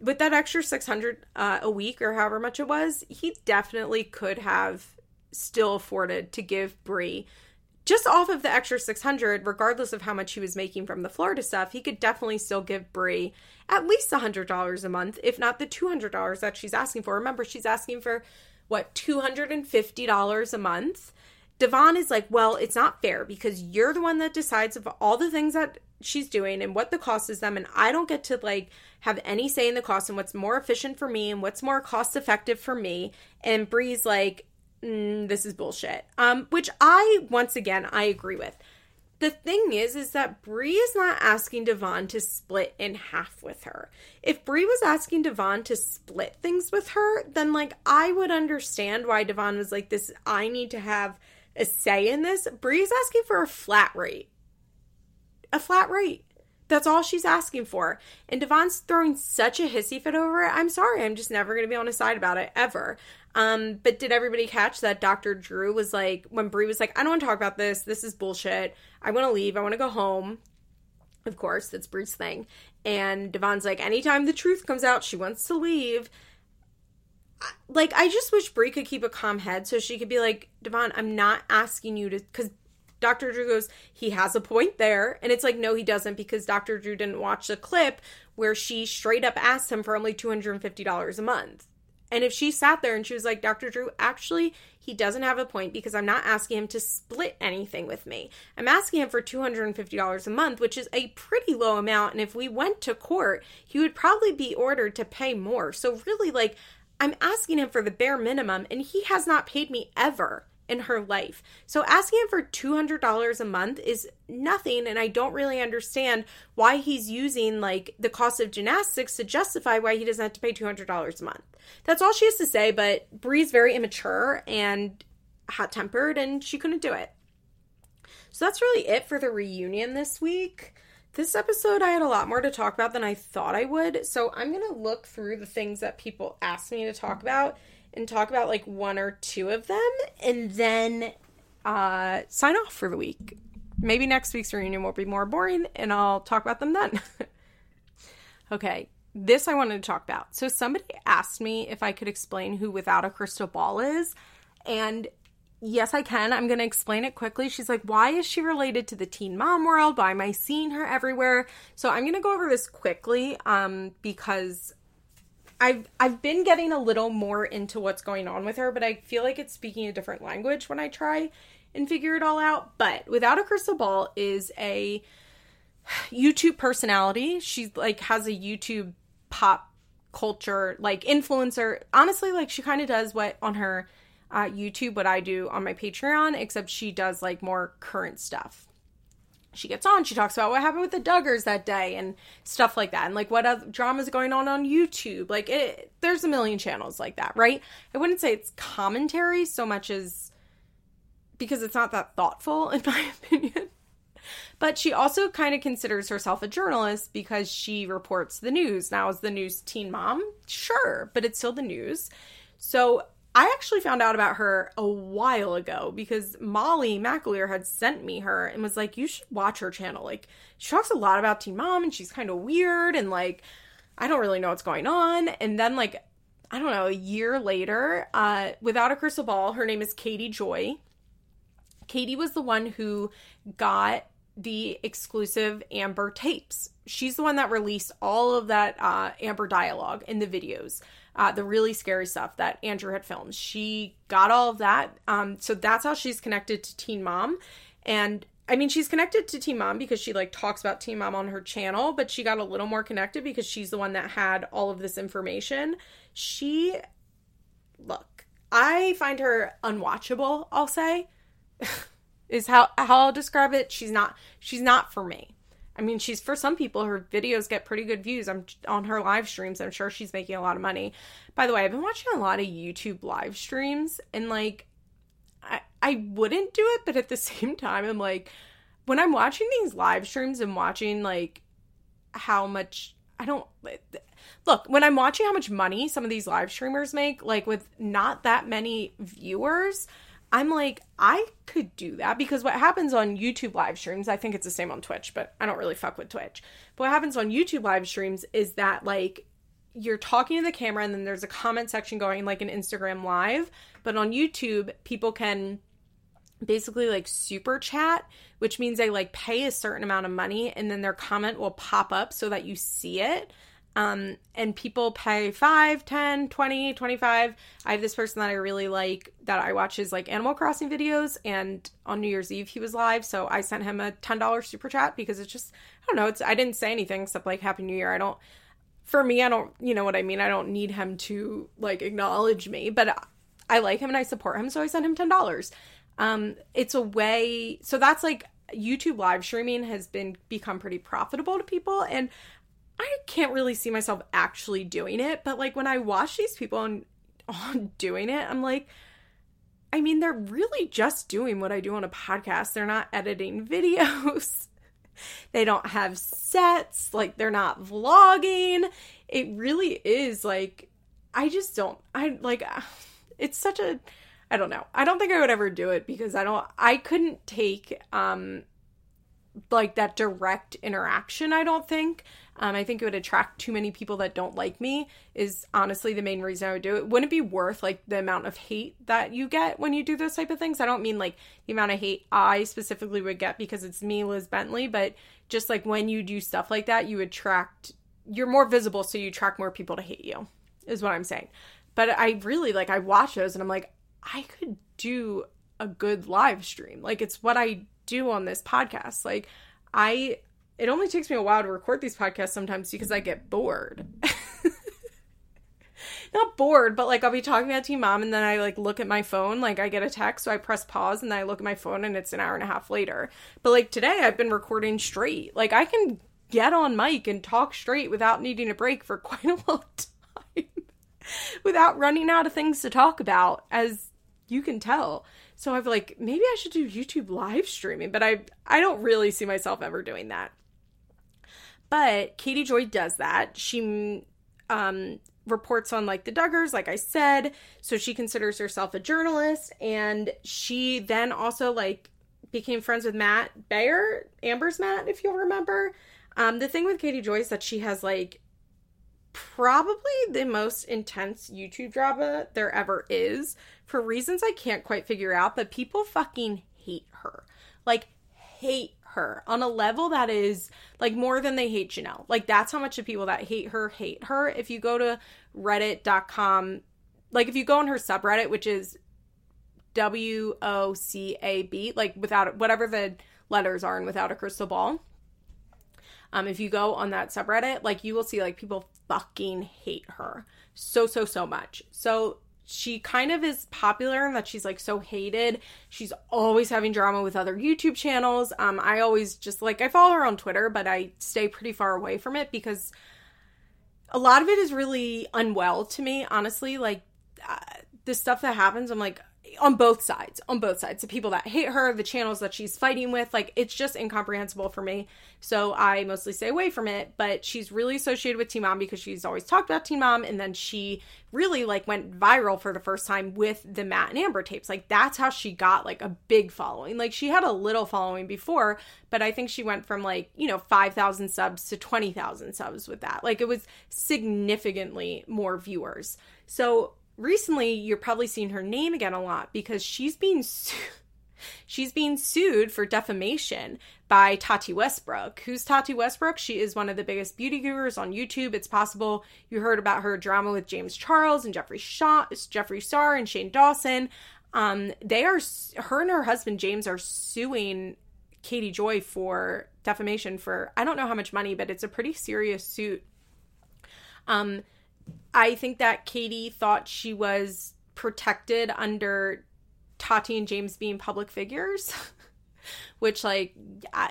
with that extra 600 uh, a week or however much it was, he definitely could have still afforded to give Bri just off of the extra 600 regardless of how much he was making from the Florida stuff, he could definitely still give Bri at least $100 a month, if not the $200 that she's asking for. Remember, she's asking for what, $250 a month? Devon is like, well, it's not fair because you're the one that decides of all the things that she's doing and what the cost is them and I don't get to like have any say in the cost and what's more efficient for me and what's more cost effective for me and Bri's like mm, this is bullshit um which I once again I agree with the thing is is that Bri is not asking Devon to split in half with her. If Bri was asking Devon to split things with her, then like I would understand why Devon was like this I need to have a say in this. Bri's asking for a flat rate a flat rate. That's all she's asking for. And Devon's throwing such a hissy fit over it. I'm sorry, I'm just never going to be on his side about it ever. Um, but did everybody catch that Dr. Drew was like, when Bri was like, I don't want to talk about this. This is bullshit. I want to leave. I want to go home. Of course, that's Bri's thing. And Devon's like, anytime the truth comes out, she wants to leave. Like, I just wish Bri could keep a calm head so she could be like, Devon, I'm not asking you to, because Dr. Drew goes, he has a point there. And it's like, no, he doesn't because Dr. Drew didn't watch the clip where she straight up asked him for only $250 a month. And if she sat there and she was like, Dr. Drew, actually, he doesn't have a point because I'm not asking him to split anything with me. I'm asking him for $250 a month, which is a pretty low amount. And if we went to court, he would probably be ordered to pay more. So, really, like, I'm asking him for the bare minimum, and he has not paid me ever in her life. So asking him for $200 a month is nothing and I don't really understand why he's using like the cost of gymnastics to justify why he doesn't have to pay $200 a month. That's all she has to say, but Bri's very immature and hot-tempered and she couldn't do it. So that's really it for the reunion this week. This episode, I had a lot more to talk about than I thought I would. So I'm going to look through the things that people asked me to talk about and talk about like one or two of them and then uh, sign off for the week. Maybe next week's reunion will be more boring and I'll talk about them then. okay, this I wanted to talk about. So, somebody asked me if I could explain who Without a Crystal Ball is. And yes, I can. I'm going to explain it quickly. She's like, why is she related to the teen mom world? Why am I seeing her everywhere? So, I'm going to go over this quickly um, because I've I've been getting a little more into what's going on with her, but I feel like it's speaking a different language when I try and figure it all out. But Without a Crystal Ball is a YouTube personality. She like has a YouTube pop culture like influencer. Honestly, like she kind of does what on her uh, YouTube what I do on my Patreon, except she does like more current stuff she gets on, she talks about what happened with the Duggars that day and stuff like that, and like what other dramas going on on YouTube. Like, it, there's a million channels like that, right? I wouldn't say it's commentary so much as because it's not that thoughtful, in my opinion. But she also kind of considers herself a journalist because she reports the news. Now, is the news teen mom? Sure, but it's still the news. So I actually found out about her a while ago because Molly McAleer had sent me her and was like, you should watch her channel. Like, she talks a lot about Teen Mom and she's kind of weird and like, I don't really know what's going on. And then, like, I don't know, a year later, uh, without a crystal ball, her name is Katie Joy. Katie was the one who got the exclusive Amber tapes. She's the one that released all of that uh, Amber dialogue in the videos uh, the really scary stuff that Andrew had filmed. She got all of that. Um, so that's how she's connected to Teen Mom. And I mean, she's connected to Teen Mom because she like talks about Teen Mom on her channel, but she got a little more connected because she's the one that had all of this information. She, look, I find her unwatchable. I'll say, is how how I'll describe it. She's not she's not for me. I mean, she's for some people, her videos get pretty good views. I'm on her live streams. I'm sure she's making a lot of money. By the way, I've been watching a lot of YouTube live streams and like, I, I wouldn't do it, but at the same time, I'm like, when I'm watching these live streams and watching like how much I don't look when I'm watching how much money some of these live streamers make, like with not that many viewers, I'm like, I could do that because what happens on YouTube live streams, I think it's the same on Twitch, but I don't really fuck with Twitch. But what happens on YouTube live streams is that like you're talking to the camera and then there's a comment section going like an Instagram live, but on YouTube people can basically like super chat, which means they like pay a certain amount of money and then their comment will pop up so that you see it. Um, and people pay 5, 10, 20, 25. I have this person that I really like that I watch his like Animal Crossing videos and on New Year's Eve he was live, so I sent him a $10 super chat because it's just I don't know, it's I didn't say anything except like happy new year. I don't for me, I don't, you know what I mean? I don't need him to like acknowledge me, but I like him and I support him, so I sent him $10. Um it's a way so that's like YouTube live streaming has been become pretty profitable to people and I can't really see myself actually doing it, but like when I watch these people on, on doing it, I'm like, I mean, they're really just doing what I do on a podcast. They're not editing videos. they don't have sets, like they're not vlogging. It really is like I just don't I like it's such a I don't know. I don't think I would ever do it because I don't I couldn't take um like that direct interaction, I don't think. Um, I think it would attract too many people that don't like me, is honestly the main reason I would do it. Wouldn't it be worth like the amount of hate that you get when you do those type of things? I don't mean like the amount of hate I specifically would get because it's me, Liz Bentley, but just like when you do stuff like that, you attract, you're more visible, so you attract more people to hate you, is what I'm saying. But I really like, I watch those and I'm like, I could do a good live stream. Like, it's what I do on this podcast. Like, I it only takes me a while to record these podcasts sometimes because I get bored. Not bored, but like I'll be talking about Teen Mom and then I like look at my phone, like I get a text, so I press pause and then I look at my phone and it's an hour and a half later. But like today I've been recording straight. Like I can get on mic and talk straight without needing a break for quite a long time. without running out of things to talk about, as you can tell. So I've like maybe I should do YouTube live streaming, but I I don't really see myself ever doing that. But Katie Joy does that. She um, reports on like the Duggars, like I said. So she considers herself a journalist. And she then also like became friends with Matt Baier, Amber's Matt, if you'll remember. Um, the thing with Katie Joy is that she has like probably the most intense YouTube drama there ever is for reasons I can't quite figure out, but people fucking hate her. Like, hate her on a level that is like more than they hate Jenelle. Like that's how much the people that hate her hate her. If you go to reddit.com, like if you go on her subreddit, which is W O C A B, like without whatever the letters are and without a crystal ball. Um, if you go on that subreddit, like you will see like people fucking hate her so so so much. So she kind of is popular and that she's like so hated. She's always having drama with other YouTube channels. Um, I always just like I follow her on Twitter, but I stay pretty far away from it because a lot of it is really unwell to me. Honestly, like uh, the stuff that happens, I'm like, on both sides on both sides. The people that hate her the channels that she's fighting with like it's just incomprehensible for me. So i mostly stay away from it but she's really associated with teen mom because she's always talked about teen mom and then she really like went viral for the first time with the matt and amber tapes. Like that's how she got like a big following. Like she had a little following before but i think she went from like you know 5000 subs to 20000 subs with that. Like it was significantly more viewers. So recently you're probably seeing her name again a lot because she's being su- she's being sued for defamation by Tati Westbrook. Who's Tati Westbrook? She is one of the biggest beauty gurus on YouTube. It's possible you heard about her drama with James Charles and Jeffrey Shaw, Jeffree Star and Shane Dawson. Um, they are her and her husband James are suing Katie Joy for defamation for I don't know how much money, but it's a pretty serious suit. Um, I think that Katie thought she was protected under Tati and James being public figures, which like I,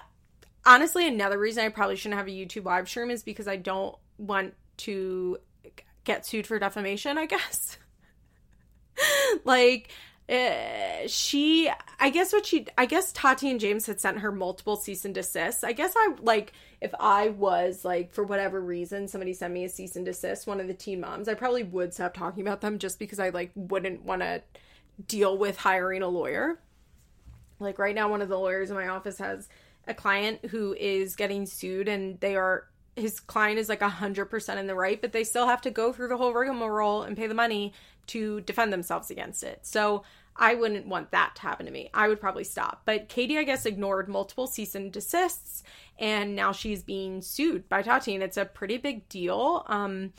honestly, another reason I probably shouldn't have a YouTube live stream is because I don't want to get sued for defamation, I guess. like, uh, she, I guess what she, I guess Tati and James had sent her multiple cease and desists. I guess I, like, if I was, like, for whatever reason, somebody sent me a cease and desist, one of the teen moms, I probably would stop talking about them just because I, like, wouldn't want to deal with hiring a lawyer. Like, right now, one of the lawyers in my office has a client who is getting sued and they are his client is like a 100% in the right, but they still have to go through the whole rigmarole and pay the money to defend themselves against it. So I wouldn't want that to happen to me. I would probably stop. But Katie, I guess, ignored multiple cease and desists, and now she's being sued by Tati, and it's a pretty big deal. Um,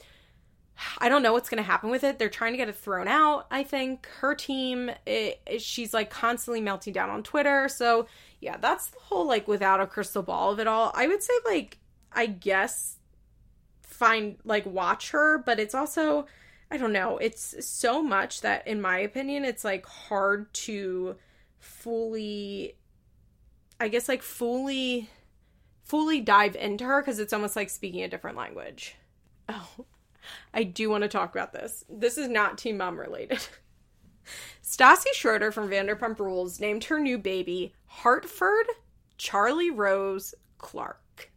I don't know what's going to happen with it. They're trying to get it thrown out. I think her team, it, she's like constantly melting down on Twitter. So yeah, that's the whole like without a crystal ball of it all. I would say like I guess find like watch her, but it's also I don't know, it's so much that in my opinion it's like hard to fully I guess like fully fully dive into her because it's almost like speaking a different language. Oh. I do want to talk about this. This is not Teen Mom related. Stassi Schroeder from Vanderpump Rules named her new baby Hartford Charlie Rose Clark.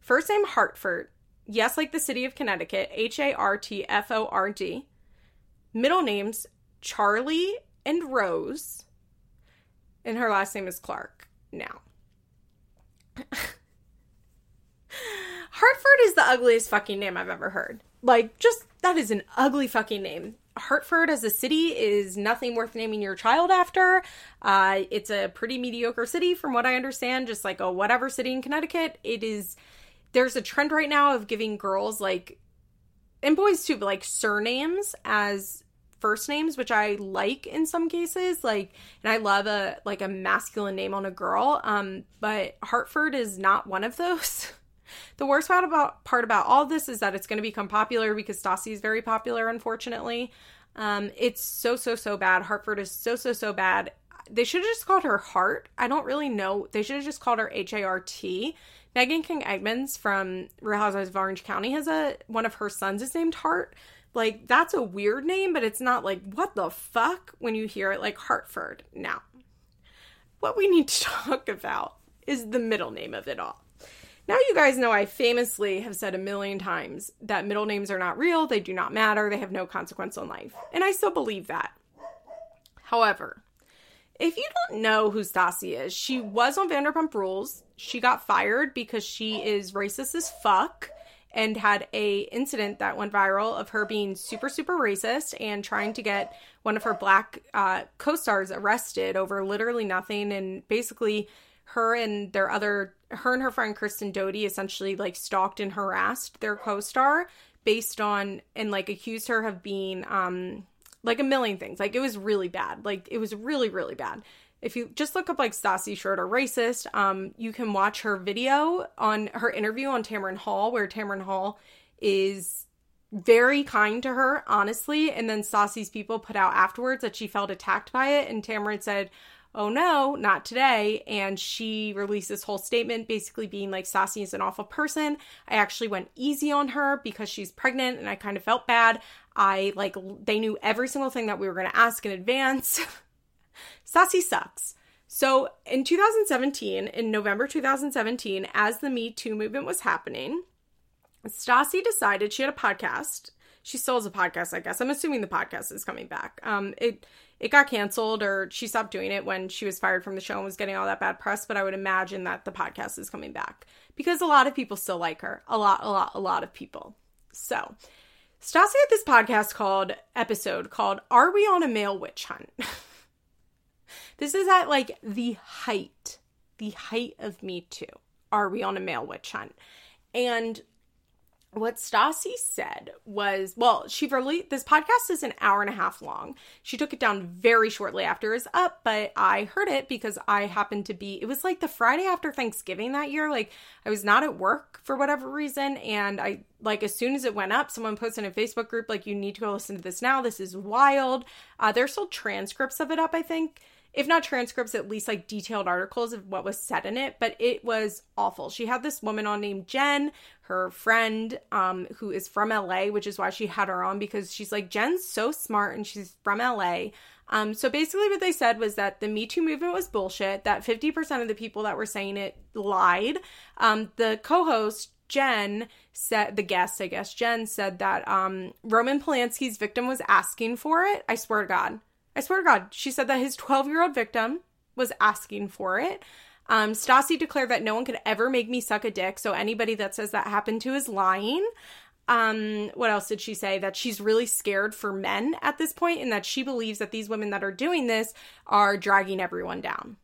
First name Hartford, yes, like the city of Connecticut, H A R T F O R D. Middle names Charlie and Rose. And her last name is Clark. Now. Hartford is the ugliest fucking name I've ever heard. Like, just that is an ugly fucking name. Hartford as a city is nothing worth naming your child after. Uh, it's a pretty mediocre city, from what I understand, just like a whatever city in Connecticut. It is. There's a trend right now of giving girls like, and boys too, but like surnames as first names, which I like in some cases. Like, and I love a like a masculine name on a girl. Um, but Hartford is not one of those. The worst part about part about all this is that it's going to become popular because Stassi is very popular, unfortunately. Um, it's so so so bad. Hartford is so so so bad. They should have just called her heart I don't really know. They should have just called her H Meghan King Edmonds from Real Housewives of Orange County has a one of her sons is named Hart. Like that's a weird name, but it's not like what the fuck when you hear it like Hartford. Now, what we need to talk about is the middle name of it all. Now, you guys know I famously have said a million times that middle names are not real, they do not matter, they have no consequence in life. And I still believe that. However, if you don't know who Stassi is, she was on Vanderpump Rules. She got fired because she is racist as fuck and had a incident that went viral of her being super super racist and trying to get one of her black uh, co-stars arrested over literally nothing and basically her and their other her and her friend Kristen Doute essentially like stalked and harassed their co-star based on and like accused her of being um like a million things. Like it was really bad. Like it was really really bad. If you just look up like Stassi Schroeder racist, um you can watch her video on her interview on Tamron Hall where Tamron Hall is very kind to her, honestly, and then Stassi's people put out afterwards that she felt attacked by it and Tamron said oh no, not today. And she released this whole statement basically being like, Stassi is an awful person. I actually went easy on her because she's pregnant and I kind of felt bad. I like, they knew every single thing that we were going to ask in advance. Stassi sucks. So in 2017, in November 2017, as the Me Too movement was happening, Stassi decided she had a podcast. She still has a podcast, I guess. I'm assuming the podcast is coming back. Um, it it got canceled or she stopped doing it when she was fired from the show and was getting all that bad press. But I would imagine that the podcast is coming back because a lot of people still like her. A lot, a lot, a lot of people. So Stassi had this podcast called episode called Are We on a Male Witch Hunt? this is at like the height, the height of Me Too. Are we on a male witch hunt? And what Stassi said was, well, she really this podcast is an hour and a half long. She took it down very shortly after it was up, but I heard it because I happened to be, it was like the Friday after Thanksgiving that year. Like I was not at work for whatever reason. And I, like, as soon as it went up, someone posted in a Facebook group, like, you need to go listen to this now. This is wild. Uh, there's still transcripts of it up, I think if not transcripts, at least like detailed articles of what was said in it. But it was awful. She had this woman on named Jen, her friend, um, who is from LA, which is why she had her on because she's like, Jen's so smart and she's from LA. Um, so basically, what they said was that the Me Too movement was bullshit, that 50% of the people that were saying it lied. Um, the co host, Jen, said, the guest, I guess, Jen said that um, Roman Polanski's victim was asking for it. I swear to God. I swear to God. She said that his 12 year old victim was asking for it. Um, Stassi declared that no one could ever make me suck a dick, so anybody that says that happened to is lying. Um, what else did she say? That she's really scared for men at this point and that she believes that these women that are doing this are dragging everyone down.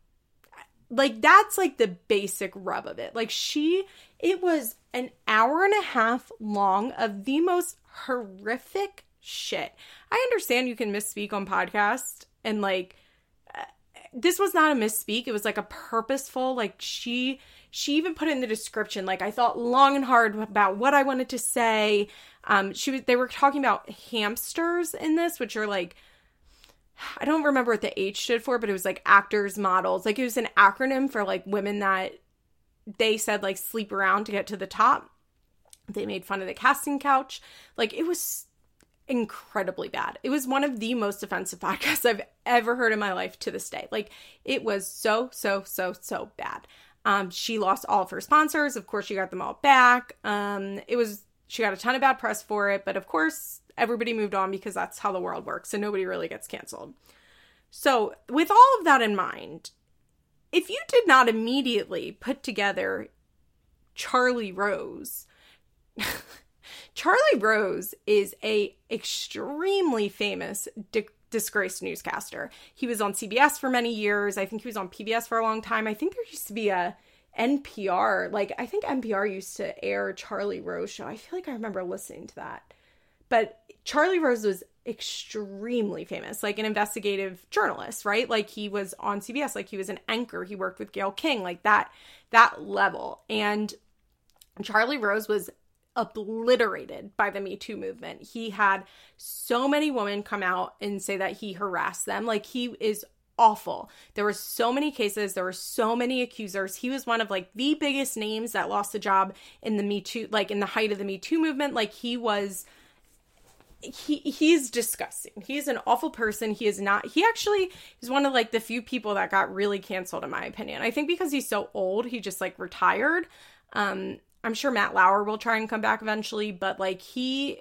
Like that's like the basic rub of it. Like she it was an hour and a half long of the most horrific shit. I understand you can misspeak on podcast and like uh, this was not a misspeak. It was like a purposeful like she she even put it in the description like I thought long and hard about what I wanted to say. Um, she was they were talking about hamsters in this, which are like I don't remember what the H stood for, but it was like actors, models. Like it was an acronym for like women that they said like sleep around to get to the top. They made fun of the casting couch. Like it was incredibly bad. It was one of the most offensive podcasts I've ever heard in my life to this day. Like it was so so so so bad. Um, she lost all of her sponsors. Of course, she got them all back. Um, it was she got a ton of bad press for it, but of course, everybody moved on because that's how the world works, so nobody really gets canceled. So, with all of that in mind, if you did not immediately put together Charlie Rose, Charlie Rose is a extremely famous di- disgraced newscaster. He was on CBS for many years. I think he was on PBS for a long time. I think there used to be a NPR, like I think NPR used to air Charlie Rose show. I feel like I remember listening to that. But Charlie Rose was extremely famous, like an investigative journalist, right? Like he was on CBS, like he was an anchor. He worked with Gayle King, like that that level. And Charlie Rose was obliterated by the Me Too movement. He had so many women come out and say that he harassed them. Like he is awful. There were so many cases, there were so many accusers. He was one of like the biggest names that lost a job in the Me Too like in the height of the Me Too movement. Like he was he he's disgusting. He's an awful person. He is not he actually is one of like the few people that got really canceled in my opinion. I think because he's so old, he just like retired. Um I'm sure Matt Lauer will try and come back eventually, but like he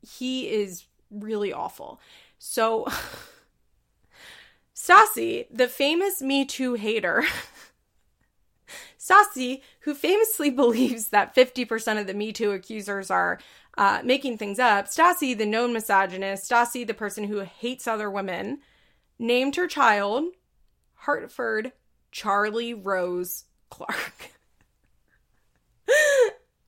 he is really awful. So Stassi, the famous Me Too hater, Stassi, who famously believes that 50% of the Me Too accusers are uh, making things up, Stassi, the known misogynist, Stassi, the person who hates other women, named her child Hartford Charlie Rose Clark.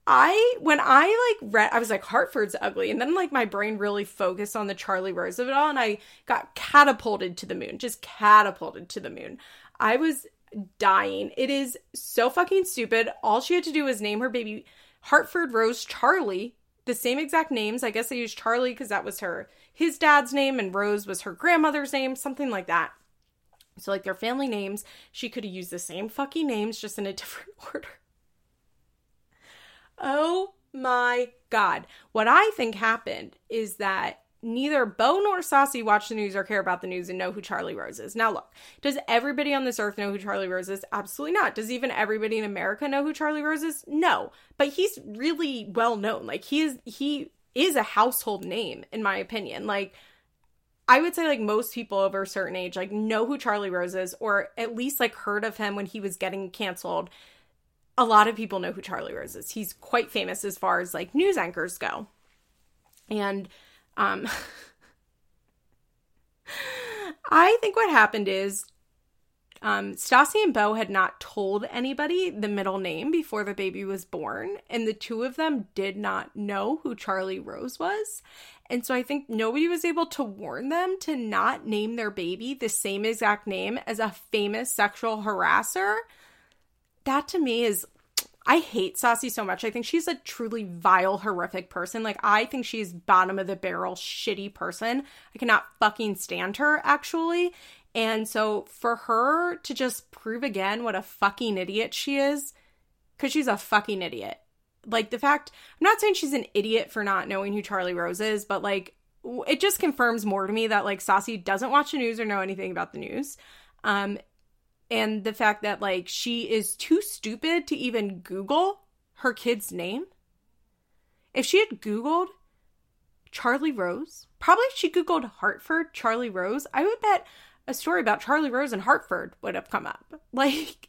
I when I like read I was like Hartford's ugly and then like my brain really focused on the Charlie Rose of it all and I got catapulted to the moon just catapulted to the moon. I was dying. It is so fucking stupid. All she had to do was name her baby Hartford Rose Charlie, the same exact names. I guess they used Charlie because that was her his dad's name and Rose was her grandmother's name, something like that. So like their family names, she could have used the same fucking names just in a different order. Oh my God. What I think happened is that neither Beau nor Stassi watch the news or care about the news and know who Charlie Rose is. Now, look, does everybody on this earth know who Charlie Rose is? Absolutely not. Does even everybody in America know who Charlie Rose is? No. But he's really well known. Like he is he is a household name in my opinion. Like I would say like most people over a certain age like know who Charlie Rose is or at least like heard of him when he was getting canceled a lot of people know who Charlie Rose is. He's quite famous as far as like news anchors go. And um I think what happened is um, Stassi and Beau had not told anybody the middle name before the baby was born, and the two of them did not know who Charlie Rose was. And so I think nobody was able to warn them to not name their baby the same exact name as a famous sexual harasser that to me is I hate Stassi so much. I think she's a truly vile, horrific person. Like, I think she's bottom of the barrel, shitty person. I cannot fucking stand her, actually. And so for her to just prove again what a fucking idiot she is, because she's a fucking idiot. Like the fact, I'm not saying she's an idiot for not knowing who Charlie Rose is, but like it just confirms more to me that like Stassi doesn't watch the news or know anything about the news. Um, and the fact that like she is too stupid to even Google her kid's name. If she had Googled Charlie Rose, probably if she Googled Hartford Charlie Rose, I would bet a story about Charlie Rose and Hartford would have come up. Like,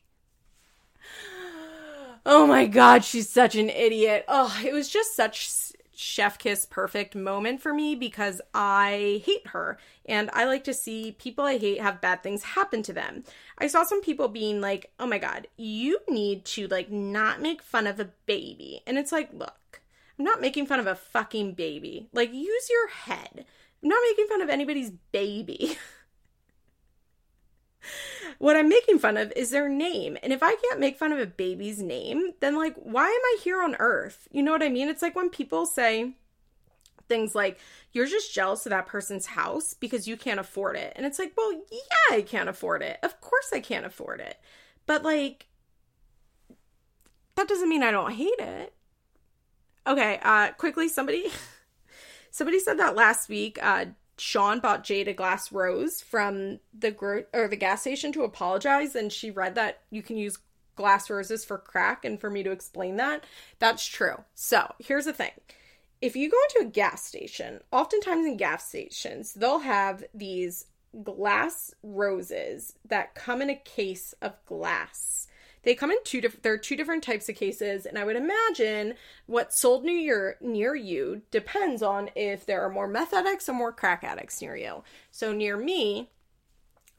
oh my God, she's such an idiot. Oh, it was just such chef kiss perfect moment for me because I hate her and I like to see people I hate have bad things happen to them. I saw some people being like, "Oh my god, you need to like not make fun of a baby." And it's like, "Look, I'm not making fun of a fucking baby. Like use your head. I'm not making fun of anybody's baby." what I'm making fun of is their name. And if I can't make fun of a baby's name, then like, why am I here on earth? You know what I mean? It's like when people say things like, you're just jealous of that person's house because you can't afford it. And it's like, well, yeah, I can't afford it. Of course I can't afford it. But like, that doesn't mean I don't hate it. Okay, uh, quickly, somebody. Somebody said that last week. Uh, Sean bought Jade a glass rose from the gro- or the gas station to apologize, and she read that you can use glass roses for crack, and for me to explain that, that's true. So here's the thing: if you go into a gas station, oftentimes in gas stations, they'll have these glass roses that come in a case of glass they come in two different. There are two different types of cases, and I would imagine what's sold near near you depends on if there are more meth addicts or more crack addicts near you. So near me,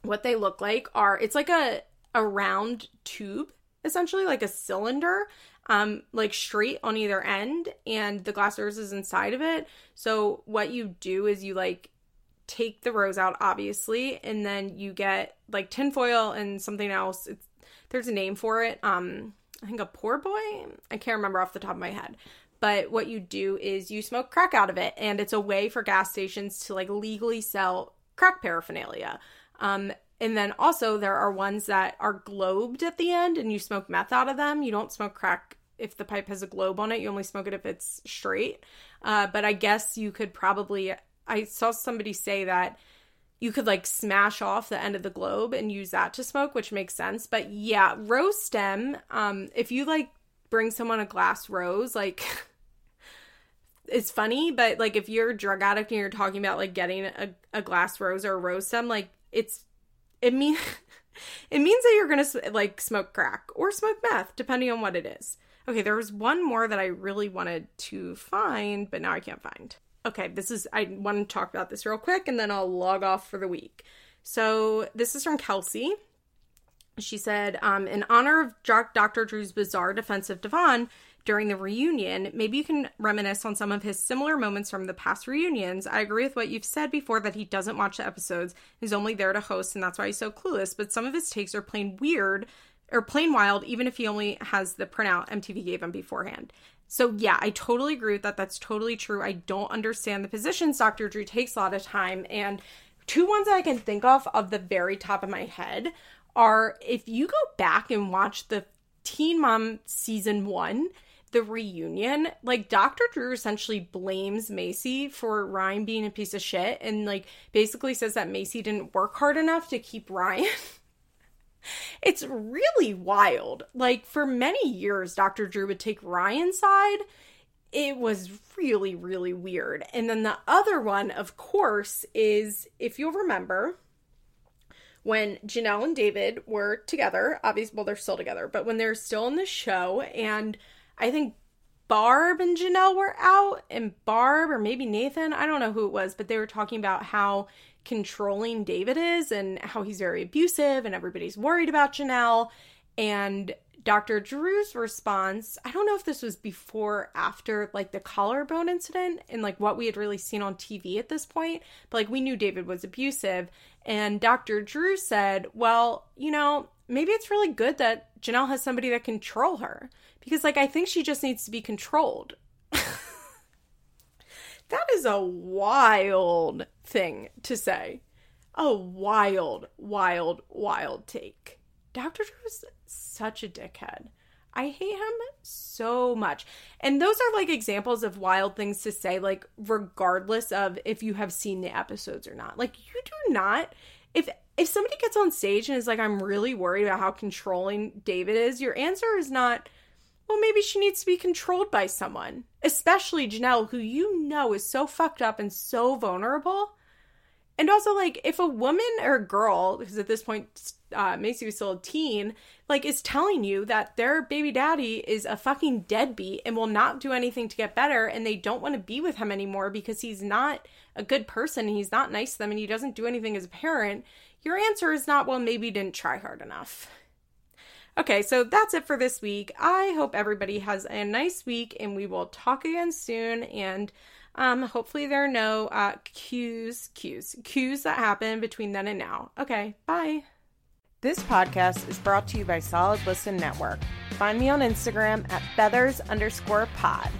what they look like are it's like a a round tube, essentially like a cylinder, um, like straight on either end, and the glass rose is inside of it. So what you do is you like take the rose out, obviously, and then you get like tinfoil and something else. It's there's a name for it. Um, I think a Chore Boy. I can't remember off the top of my head. But what you do is you smoke crack out of it, and it's a way for gas stations to like legally sell crack paraphernalia. Um, and then also there are ones that are globed at the end, and you smoke meth out of them. You don't smoke crack if the pipe has a globe on it. You only smoke it if it's straight. Uh, but I guess you could probably. I saw somebody say that you could like smash off the end of the globe and use that to smoke, which makes sense. But yeah, rose stem, um, if you like bring someone a glass rose, like it's funny, but like if you're a drug addict and you're talking about like getting a, a glass rose or a rose stem, like it's it means it means that you're gonna like smoke crack or smoke meth, depending on what it is. Okay, there was one more that I really wanted to find, but now I can't find okay, this is, I want to talk about this real quick and then I'll log off for the week. So this is from Kelsey. She said, um, in honor of Dr. Drew's bizarre defense of Devoin during the reunion, maybe you can reminisce on some of his similar moments from the past reunions. I agree with what you've said before that he doesn't watch the episodes. He's only there to host, and that's why he's so clueless. But some of his takes are plain weird or plain wild, even if he only has the printout MTV gave him beforehand. So, yeah, I totally agree with that. That's totally true. I don't understand the positions Dr. Drew takes a lot of time. And two ones that I can think of of the very top of my head are if you go back and watch the Teen Mom season one, the reunion, like Dr. Drew essentially blames Maci for Ryan being a piece of shit and like basically says that Maci didn't work hard enough to keep Ryan. It's really wild. Like for many years, Dr. Drew would take Ryan's side. It was really, really weird. And then the other one, of course, is if you'll remember when Jenelle and David were together, obviously, well, they're still together, but when they're still in the show, and I think Barb and Jenelle were out, and Barb, or maybe Nathan, I don't know who it was, but they were talking about how controlling David is and how he's very abusive and everybody's worried about Jenelle. And Dr. Drew's response, I don't know if this was before after like the collarbone incident and like what we had really seen on TV at this point, but like we knew David was abusive. And Dr. Drew said, Well, you know, maybe it's really good that Jenelle has somebody that control her because like I think she just needs to be controlled. That is a wild thing to say. a wild, wild, wild take. Dr. Drew's such a dickhead. I hate him so much. And those are like examples of wild things to say, like, regardless of if you have seen the episodes or not. Like, you do not, if if somebody gets on stage and is like, I'm really worried about how controlling David is, your answer is not, well, maybe she needs to be controlled by someone, especially Jenelle, who you know is so fucked up and so vulnerable. And also, like, if a woman or a girl, because at this point, uh, Maci was still a teen, like, is telling you that their baby daddy is a fucking deadbeat and will not do anything to get better, and they don't want to be with him anymore because he's not a good person, he's not nice to them, and he doesn't do anything as a parent, your answer is not, well, maybe didn't try hard enough. Okay, so that's it for this week. I hope everybody has a nice week and we will talk again soon. And um, hopefully there are no uh, cues, cues, cues that happen between then and now. Okay, bye. This podcast is brought to you by Solid Listen Network. Find me on Instagram at feathers underscore pod.